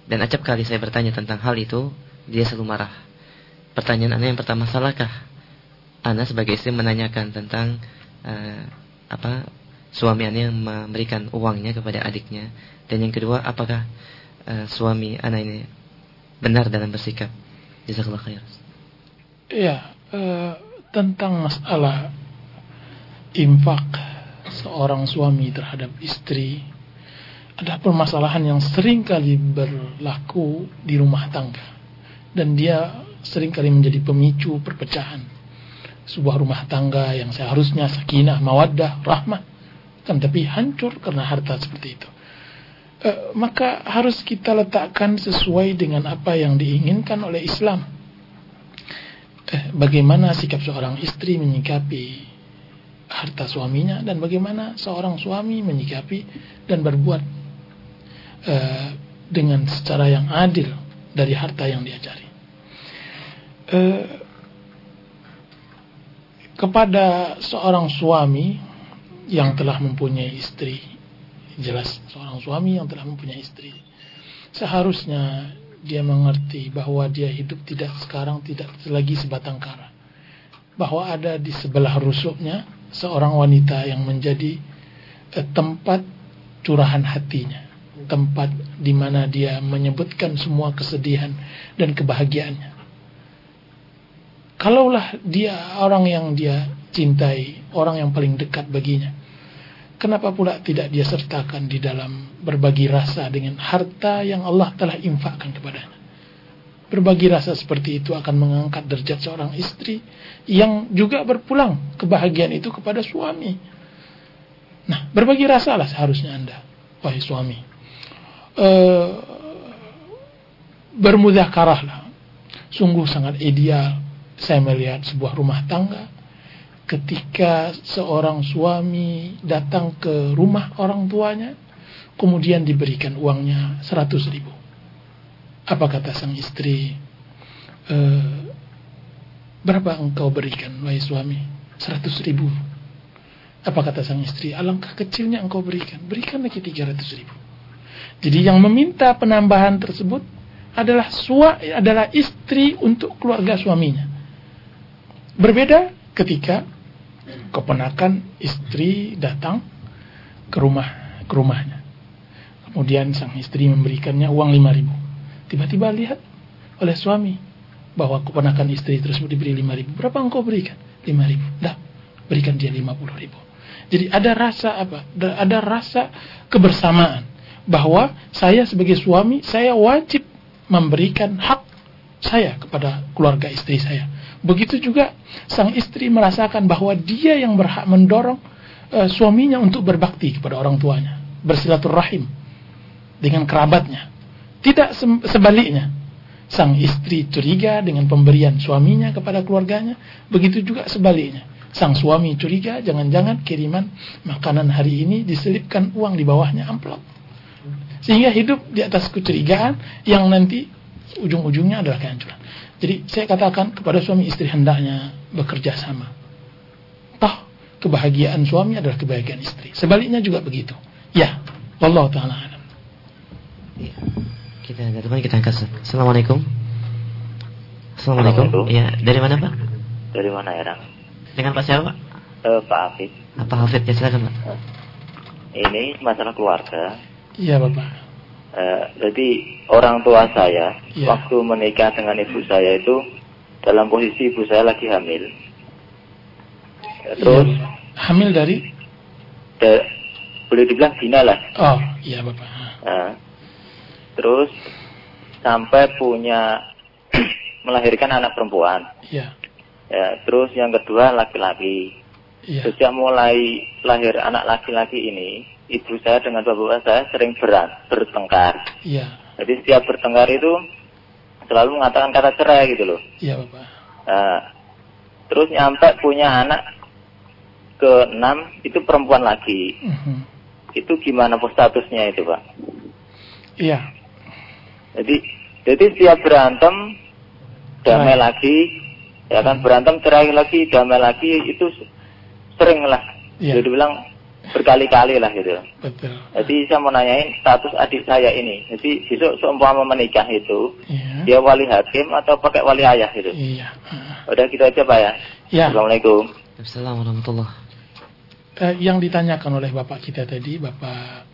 Dan acap kali saya bertanya tentang hal itu, dia selalu marah. Pertanyaan Anda yang pertama, salahkah Anda sebagai istri menanyakan tentang uh, apa suami anak yang memberikan uangnya kepada adiknya? Dan yang kedua apakah uh, suami anak ini benar dalam bersikap? Jazakallah khair. Ya uh, tentang masalah infak seorang suami terhadap istri ada permasalahan yang sering kali berlaku di rumah tangga. Dan dia sering kali menjadi pemicu perpecahan sebuah rumah tangga yang seharusnya sakinah, mawaddah, rahmah kan tapi hancur karena harta seperti itu. E, maka harus kita letakkan sesuai dengan apa yang diinginkan oleh Islam. E, bagaimana sikap seorang istri menyikapi harta suaminya dan bagaimana seorang suami menyikapi dan berbuat e, dengan secara yang adil dari harta yang dia cari. E, kepada seorang suami yang telah mempunyai istri, jelas seorang suami yang telah mempunyai istri, seharusnya dia mengerti bahwa dia hidup tidak sekarang tidak lagi sebatang kara, bahwa ada di sebelah rusuknya seorang wanita yang menjadi eh, tempat curahan hatinya, tempat di mana dia menyebutkan semua kesedihan dan kebahagiaannya. Kalaulah dia orang yang dia cintai, orang yang paling dekat baginya, kenapa pula tidak dia sertakan di dalam berbagi rasa dengan harta yang Allah telah infakkan kepadanya? Berbagi rasa seperti itu akan mengangkat derajat seorang istri yang juga berpulang kebahagiaan itu kepada suami. Nah, berbagi rasa lah seharusnya Anda, wahai suami. E, bermudakarahlah. Sungguh sangat ideal saya melihat sebuah rumah tangga ketika seorang suami datang ke rumah orang tuanya kemudian diberikan uangnya 100 ribu apa kata sang istri? E, berapa engkau berikan, wahai suami? Seratus ribu. Apa kata sang istri? Alangkah kecilnya engkau berikan. Berikan lagi tiga ratus ribu. Jadi yang meminta penambahan tersebut adalah sua, adalah istri untuk keluarga suaminya. Berbeda ketika keponakan istri datang ke rumah ke rumahnya. Kemudian sang istri memberikannya uang lima ribu. Tiba-tiba lihat oleh suami bahwa keponakan istri tersebut diberi lima ribu. Berapa engkau berikan? Lima ribu. Dah, berikan dia lima puluh ribu. Jadi ada rasa apa? Ada rasa kebersamaan bahwa saya sebagai suami saya wajib memberikan hak saya kepada keluarga istri saya. Begitu juga sang istri merasakan bahwa dia yang berhak mendorong uh, suaminya untuk berbakti kepada orang tuanya, bersilaturahim dengan kerabatnya. Tidak sebaliknya. Sang istri curiga dengan pemberian suaminya kepada keluarganya. Begitu juga sebaliknya. Sang suami curiga jangan-jangan kiriman makanan hari ini diselipkan uang di bawahnya amplop. Sehingga hidup di atas kecurigaan yang nanti ujung-ujungnya adalah kehancuran. Jadi saya katakan kepada suami istri hendaknya bekerja sama. Toh kebahagiaan suami adalah kebahagiaan istri. Sebaliknya juga begitu. Ya, Allah taala alam. Ya. Kita ada teman kita angkat. Assalamualaikum. Assalamualaikum. Iya, dari mana Pak? Dari mana ya, Rang? Dengan Pak siapa Pak? Uh, Pak Hafid. Apa Hafid? Ya silakan Pak. Ini masalah keluarga. Iya Bapak. Uh, jadi orang tua saya ya. waktu menikah dengan ibu saya itu dalam posisi ibu saya lagi hamil. Terus ya. hamil dari? De, boleh dibilang Dina lah. Oh iya Bapak. Uh, terus sampai punya melahirkan anak perempuan. Iya. Ya, terus yang kedua laki-laki. Ya. Sejak mulai lahir anak laki-laki ini, ibu saya dengan bapak saya sering berat, bertengkar. Iya. Jadi setiap bertengkar itu selalu mengatakan kata cerai gitu loh. Iya, Bapak. Nah, terus nyampe punya anak ke enam itu perempuan lagi. Uh mhm. -huh. Itu gimana statusnya itu, Pak? Iya. Jadi jadi setiap berantem damai lagi, ya kan berantem cerai lagi, damai lagi itu sering lah. Ya. Jadi bilang berkali-kali lah gitu. Betul. Jadi saya mau nanyain status adik saya ini. Jadi besok seumpama menikah itu, ya. dia wali hakim atau pakai wali ayah gitu. Iya. Udah gitu aja Pak ya. Ya. Assalamualaikum. Assalamualaikum warahmatullahi uh, Yang ditanyakan oleh Bapak kita tadi, Bapak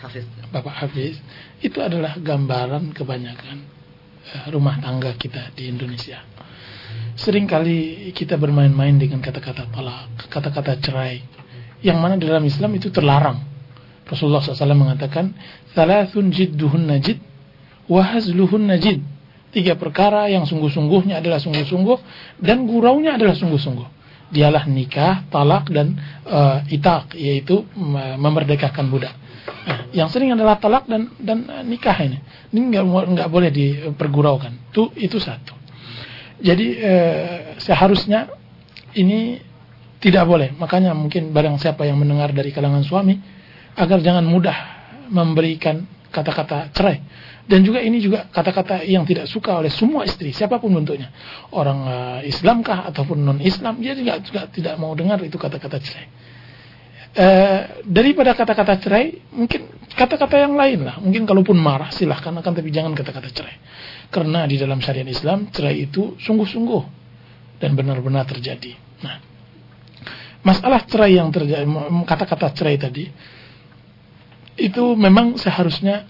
Hafiz. Bapak Hafiz, itu adalah gambaran kebanyakan uh, rumah tangga kita di Indonesia. Seringkali kita bermain-main dengan kata-kata talak, kata-kata cerai, yang mana dalam Islam itu terlarang. Rasulullah SAW mengatakan, Thalathun jidduhun najid, wahazluhun najid. Tiga perkara yang sungguh-sungguhnya adalah sungguh-sungguh, dan guraunya adalah sungguh-sungguh. Dialah nikah, talak, dan uh, itak, yaitu memerdekakan budak. Nah, yang sering adalah talak dan dan uh, nikah ini. Ini nggak nggak boleh diperguraukan. Itu itu satu. Jadi eh, seharusnya ini tidak boleh. Makanya mungkin barang siapa yang mendengar dari kalangan suami agar jangan mudah memberikan kata-kata cerai. Dan juga ini juga kata-kata yang tidak suka oleh semua istri, siapa pun bentuknya. Orang uh, Islamkah ataupun non-Islam, dia juga, juga tidak mau dengar itu kata-kata cerai eh, daripada kata-kata cerai, mungkin kata-kata yang lain lah. Mungkin kalaupun marah silahkan akan tapi jangan kata-kata cerai. Karena di dalam syariat Islam cerai itu sungguh-sungguh dan benar-benar terjadi. Nah, masalah cerai yang terjadi, kata-kata cerai tadi, itu memang seharusnya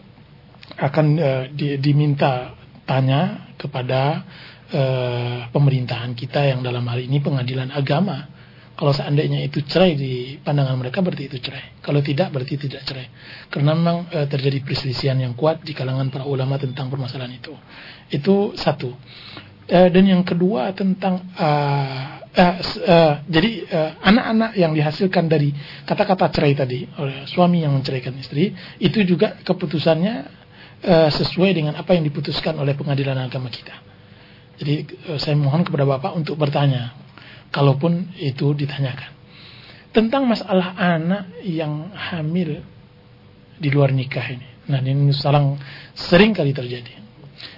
akan uh, di, diminta tanya kepada uh, pemerintahan kita yang dalam hal ini pengadilan agama. Kalau seandainya itu cerai di pandangan mereka berarti itu cerai. Kalau tidak berarti tidak cerai. Karena memang uh, terjadi perselisihan yang kuat di kalangan para ulama tentang permasalahan itu. Itu satu. Uh, dan yang kedua tentang uh, uh, uh, jadi anak-anak uh, yang dihasilkan dari kata-kata cerai tadi oleh suami yang menceraikan istri itu juga keputusannya uh, sesuai dengan apa yang diputuskan oleh pengadilan agama kita. Jadi uh, saya mohon kepada bapak untuk bertanya, kalaupun itu ditanyakan tentang masalah anak yang hamil di luar nikah ini. Nah ini salang sering kali terjadi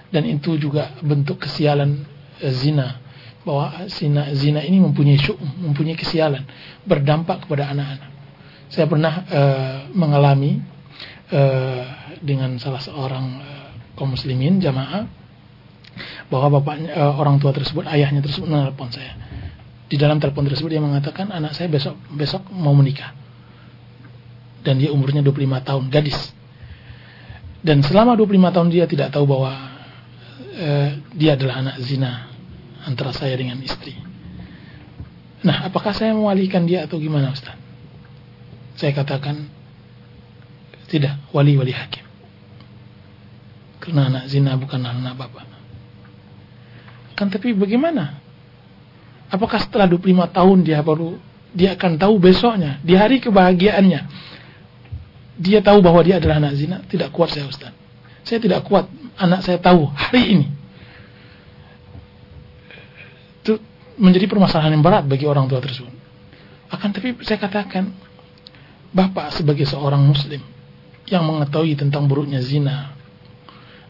dan itu juga bentuk kesialan uh, zina bahwa zina, zina ini mempunyai syuk, mempunyai kesialan, berdampak kepada anak-anak. Saya pernah uh, mengalami uh, dengan salah seorang uh, kaum muslimin jamaah bahwa bapaknya uh, orang tua tersebut, ayahnya tersebut menelpon saya. Di dalam telepon tersebut dia mengatakan anak saya besok besok mau menikah. Dan dia umurnya 25 tahun, gadis. Dan selama 25 tahun dia tidak tahu bahwa uh, dia adalah anak zina antara saya dengan istri. Nah, apakah saya mewalikan dia atau gimana Ustaz? Saya katakan tidak, wali-wali hakim. Karena anak zina bukan anak bapak. Kan tapi bagaimana? Apakah setelah 25 tahun dia baru dia akan tahu besoknya di hari kebahagiaannya dia tahu bahwa dia adalah anak zina? Tidak kuat saya Ustaz. Saya tidak kuat anak saya tahu hari ini menjadi permasalahan yang berat bagi orang tua tersebut. Akan tapi saya katakan, Bapak sebagai seorang muslim yang mengetahui tentang buruknya zina,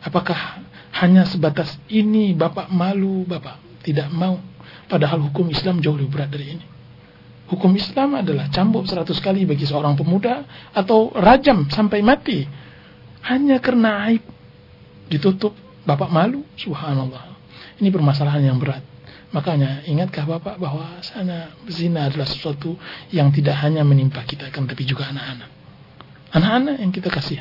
apakah hanya sebatas ini Bapak malu, Bapak tidak mau, padahal hukum Islam jauh lebih berat dari ini. Hukum Islam adalah cambuk seratus kali bagi seorang pemuda atau rajam sampai mati. Hanya karena aib ditutup Bapak malu, subhanallah. Ini permasalahan yang berat. Makanya ingatkah Bapak bahwa sana zina adalah sesuatu yang tidak hanya menimpa kita kan tapi juga anak-anak. Anak-anak yang kita kasih.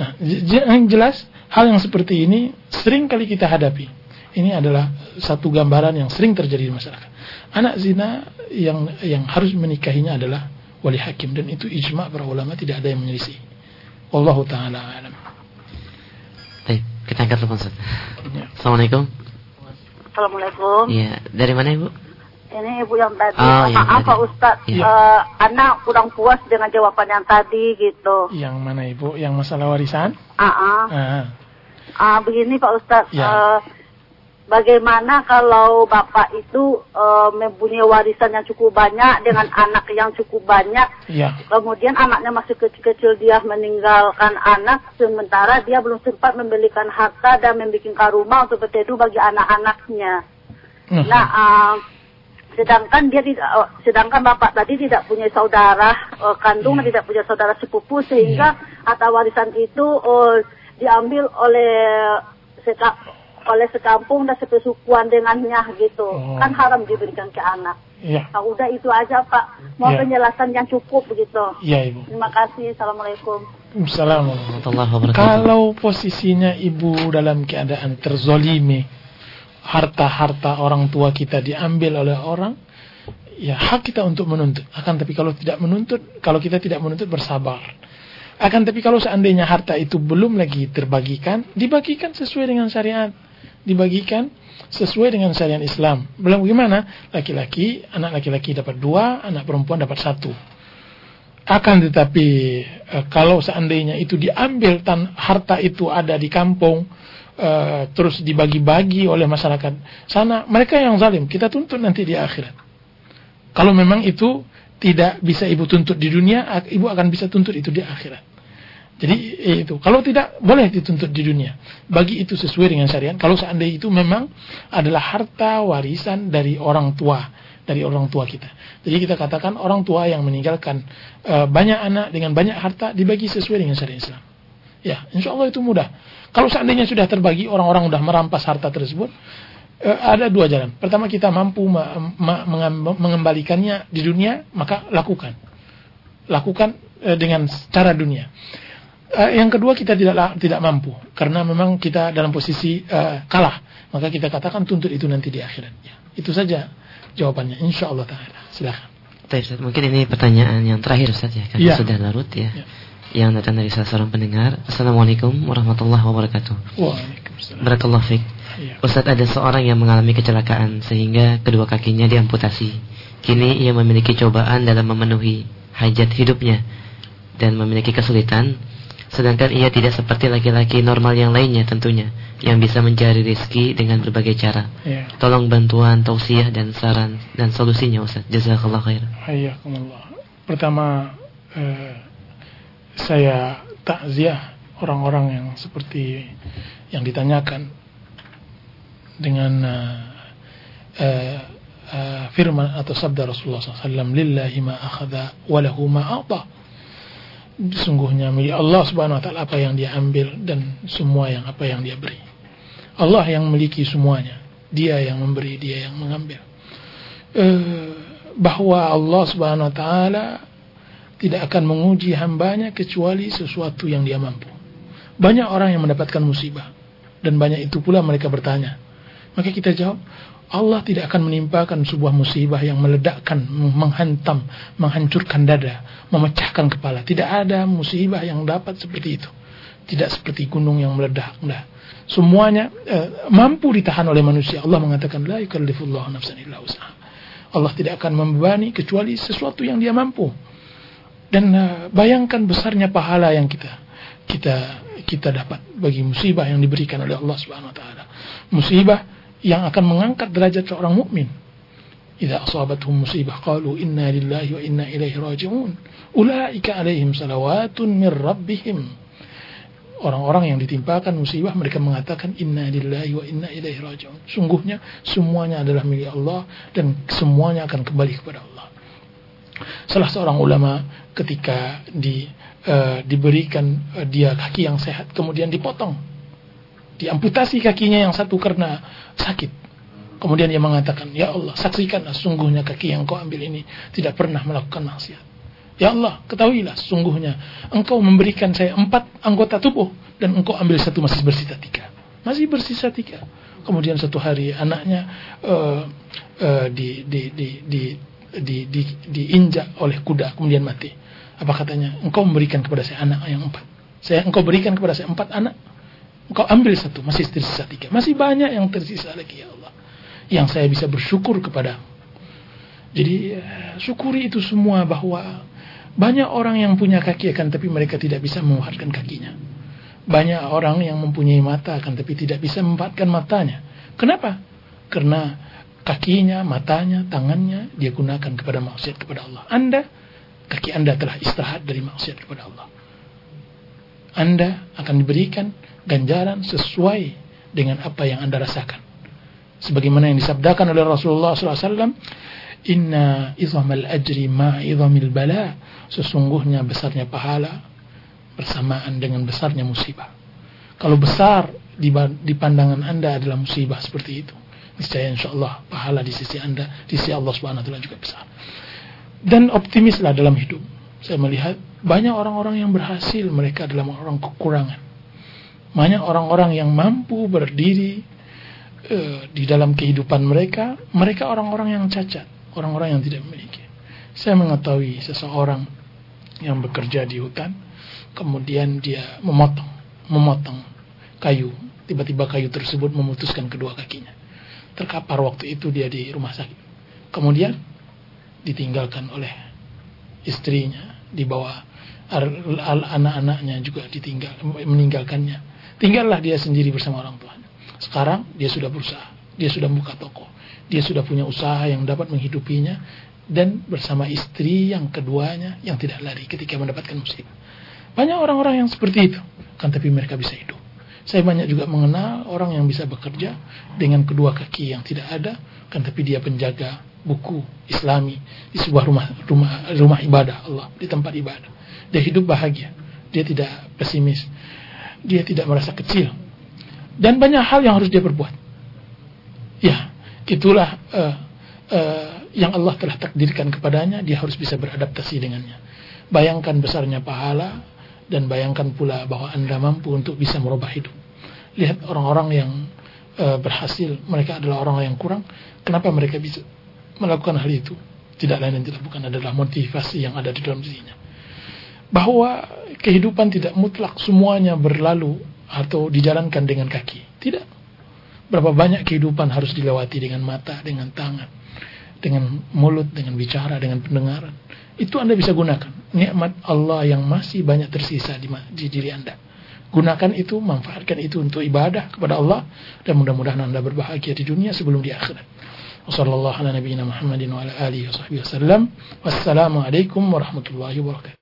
Nah, yang jelas hal yang seperti ini sering kali kita hadapi. Ini adalah satu gambaran yang sering terjadi di masyarakat. Anak zina yang yang harus menikahinya adalah wali hakim dan itu ijma para ulama tidak ada yang menyelisih. Wallahu taala alam. Kita angkat telepon Ya. Assalamualaikum. Assalamualaikum. Iya, dari mana Ibu? Ini Ibu yang tadi. Oh, yang Maaf. Pak Ustaz, Iya. eh, anak kurang puas dengan jawaban yang tadi gitu. Yang mana Ibu? Yang masalah warisan? Ah, ah. Ah, Ah, begini Pak Ustaz, Ya. eh, bagaimana kalau Bapak itu eh, mempunyai warisan yang cukup banyak dengan anak yang cukup banyak, iya. kemudian anaknya masih kecil-kecil dia meninggalkan anak, sementara dia belum sempat membelikan harta dan membuat rumah untuk berteduh bagi anak-anaknya. Mhm. Nah, ah, sedangkan dia tidak, oh, sedangkan bapak tadi tidak punya saudara oh, kandung, Iya. tidak punya saudara sepupu, sehingga harta warisan itu oh, diambil oleh seka, oleh sekampung dan sepesukuan dengannya gitu. Oh. Kan haram diberikan ke anak. Iya. Nah, udah itu aja Pak. Mau Iya. penjelasan yang cukup begitu. Iya, Ibu. Terima kasih. Assalamualaikum. Assalamualaikum. Warahmatullahi wabarakatuh. Kalau posisinya ibu dalam keadaan terzolimi, harta-harta orang tua kita diambil oleh orang, ya hak kita untuk menuntut. Akan tapi kalau tidak menuntut, kalau kita tidak menuntut bersabar. Akan tapi kalau seandainya harta itu belum lagi terbagikan, dibagikan sesuai dengan syariat. Dibagikan sesuai dengan syariat Islam. Belum gimana? Laki-laki, anak laki-laki dapat dua, anak perempuan dapat satu. Akan tetapi eh, kalau seandainya itu diambil tan harta itu ada di kampung eh, terus dibagi-bagi oleh masyarakat sana, mereka yang zalim, kita tuntut nanti di akhirat. Kalau memang itu tidak bisa ibu tuntut di dunia, ibu akan bisa tuntut itu di akhirat. Jadi eh, itu kalau tidak boleh dituntut di dunia. Bagi itu sesuai dengan syariat. Kalau seandainya itu memang adalah harta warisan dari orang tua, dari orang tua kita. Jadi kita katakan orang tua yang meninggalkan eh, banyak anak dengan banyak harta dibagi sesuai dengan syariat Islam. Ya, insya Allah itu mudah. Kalau seandainya sudah terbagi orang-orang sudah merampas harta tersebut, eh, ada dua jalan. Pertama kita mampu ma- ma- mengembalikannya di dunia, maka lakukan. Lakukan uh, dengan cara dunia. Uh, yang kedua kita tidak tidak mampu karena memang kita dalam posisi uh, kalah. Maka kita katakan tuntut itu nanti di akhirat. Ya, itu saja jawabannya insya Allah taala. Silakan. Baik, Mungkin ini pertanyaan yang terakhir Ustaz ya, karena ya. sudah larut ya. ya. Yang datang dari salah seorang pendengar. Assalamualaikum warahmatullahi wabarakatuh. Waalaikumsalam. Barakallahu fiik. Ya. Ustaz ada seorang yang mengalami kecelakaan sehingga kedua kakinya diamputasi. Kini ia memiliki cobaan dalam memenuhi hajat hidupnya dan memiliki kesulitan sedangkan ia tidak seperti laki-laki normal yang lainnya tentunya yang bisa mencari rezeki dengan berbagai cara. Ya. Tolong bantuan, tausiah dan saran dan solusinya Ustaz. Jazakallah khair. Hayakumullah. Pertama eh, saya takziah orang-orang yang seperti yang ditanyakan dengan uh, uh, uh, firman atau sabda Rasulullah SAW lillahi ma akhadha walahu ma sungguhnya milik Allah Subhanahu wa taala apa yang dia ambil dan semua yang apa yang dia beri. Allah yang memiliki semuanya. Dia yang memberi, dia yang mengambil. Uh, bahwa Allah Subhanahu wa taala tidak akan menguji hambanya kecuali sesuatu yang dia mampu. Banyak orang yang mendapatkan musibah dan banyak itu pula mereka bertanya. Maka kita jawab, Allah tidak akan menimpakan sebuah musibah yang meledakkan, menghantam, menghancurkan dada, memecahkan kepala. Tidak ada musibah yang dapat seperti itu. Tidak seperti gunung yang meledak. Nah, semuanya eh, mampu ditahan oleh manusia. Allah mengatakan, La nafsan illa. Allah tidak akan membebani kecuali sesuatu yang dia mampu. Dan uh, bayangkan besarnya pahala yang kita kita kita dapat bagi musibah yang diberikan oleh Allah Subhanahu wa taala. Musibah yang akan mengangkat derajat seorang mukmin. Idza asabatuhum musibah qalu inna lillahi wa inna ilaihi raji'un. Ulaika alaihim salawatun min rabbihim. Orang-orang yang ditimpakan musibah mereka mengatakan inna lillahi wa inna ilaihi raji'un. Sungguhnya semuanya adalah milik Allah dan semuanya akan kembali kepada Allah. Salah seorang ulama ketika di uh, diberikan uh, dia kaki yang sehat kemudian dipotong diamputasi kakinya yang satu karena sakit. Kemudian dia mengatakan, Ya Allah, saksikanlah sungguhnya kaki yang kau ambil ini tidak pernah melakukan maksiat. Ya Allah, ketahuilah sungguhnya engkau memberikan saya empat anggota tubuh dan engkau ambil satu masih bersisa tiga. Masih bersisa tiga. Kemudian satu hari anaknya uh, uh, di, di, di, di, di, di, diinjak oleh kuda kemudian mati. Apa katanya? Engkau memberikan kepada saya anak yang empat. Saya engkau berikan kepada saya empat anak Engkau ambil satu, masih tersisa tiga. Masih banyak yang tersisa lagi ya Allah. Yang saya bisa bersyukur kepada. Jadi eh, syukuri itu semua bahwa banyak orang yang punya kaki akan tapi mereka tidak bisa memanfaatkan kakinya. Banyak orang yang mempunyai mata akan tapi tidak bisa memanfaatkan matanya. Kenapa? Karena kakinya, matanya, tangannya dia gunakan kepada maksiat kepada Allah. Anda, kaki Anda telah istirahat dari maksiat kepada Allah. Anda akan diberikan ganjaran sesuai dengan apa yang Anda rasakan. Sebagaimana yang disabdakan oleh Rasulullah SAW, Inna izamal ajri ma'izamil bala. Sesungguhnya besarnya pahala bersamaan dengan besarnya musibah. Kalau besar di, pandangan Anda adalah musibah seperti itu, niscaya insya Allah pahala di sisi Anda, di sisi Allah Subhanahu wa juga besar. Dan optimislah dalam hidup. Saya melihat banyak orang-orang yang berhasil, mereka adalah orang kekurangan. Banyak orang-orang yang mampu berdiri uh, di dalam kehidupan mereka, mereka orang-orang yang cacat, orang-orang yang tidak memiliki. Saya mengetahui seseorang yang bekerja di hutan, kemudian dia memotong, memotong kayu. Tiba-tiba kayu tersebut memutuskan kedua kakinya. Terkapar waktu itu dia di rumah sakit. Kemudian ditinggalkan oleh istrinya, dibawa anak-anaknya juga ditinggal meninggalkannya Tinggallah dia sendiri bersama orang tuanya. Sekarang dia sudah berusaha, dia sudah buka toko, dia sudah punya usaha yang dapat menghidupinya dan bersama istri yang keduanya yang tidak lari ketika mendapatkan musibah. Banyak orang-orang yang seperti itu, kan tapi mereka bisa hidup. Saya banyak juga mengenal orang yang bisa bekerja dengan kedua kaki yang tidak ada, kan tapi dia penjaga buku Islami di sebuah rumah rumah rumah ibadah Allah di tempat ibadah. Dia hidup bahagia, dia tidak pesimis, dia tidak merasa kecil. Dan banyak hal yang harus dia perbuat. Ya, itulah uh, uh, yang Allah telah takdirkan kepadanya, dia harus bisa beradaptasi dengannya. Bayangkan besarnya pahala dan bayangkan pula bahwa Anda mampu untuk bisa merubah hidup. Lihat orang-orang yang uh, berhasil, mereka adalah orang yang kurang. Kenapa mereka bisa melakukan hal itu? Tidak lain dan tidak bukan adalah motivasi yang ada di dalam dirinya. Bahwa kehidupan tidak mutlak semuanya berlalu atau dijalankan dengan kaki. Tidak. Berapa banyak kehidupan harus dilewati dengan mata, dengan tangan, dengan mulut, dengan bicara, dengan pendengaran. Itu Anda bisa gunakan. Nikmat Allah yang masih banyak tersisa di, di diri Anda. Gunakan itu, manfaatkan itu untuk ibadah kepada Allah dan mudah-mudahan Anda berbahagia di dunia sebelum di akhirat. Wassalamualaikum warahmatullahi wabarakatuh.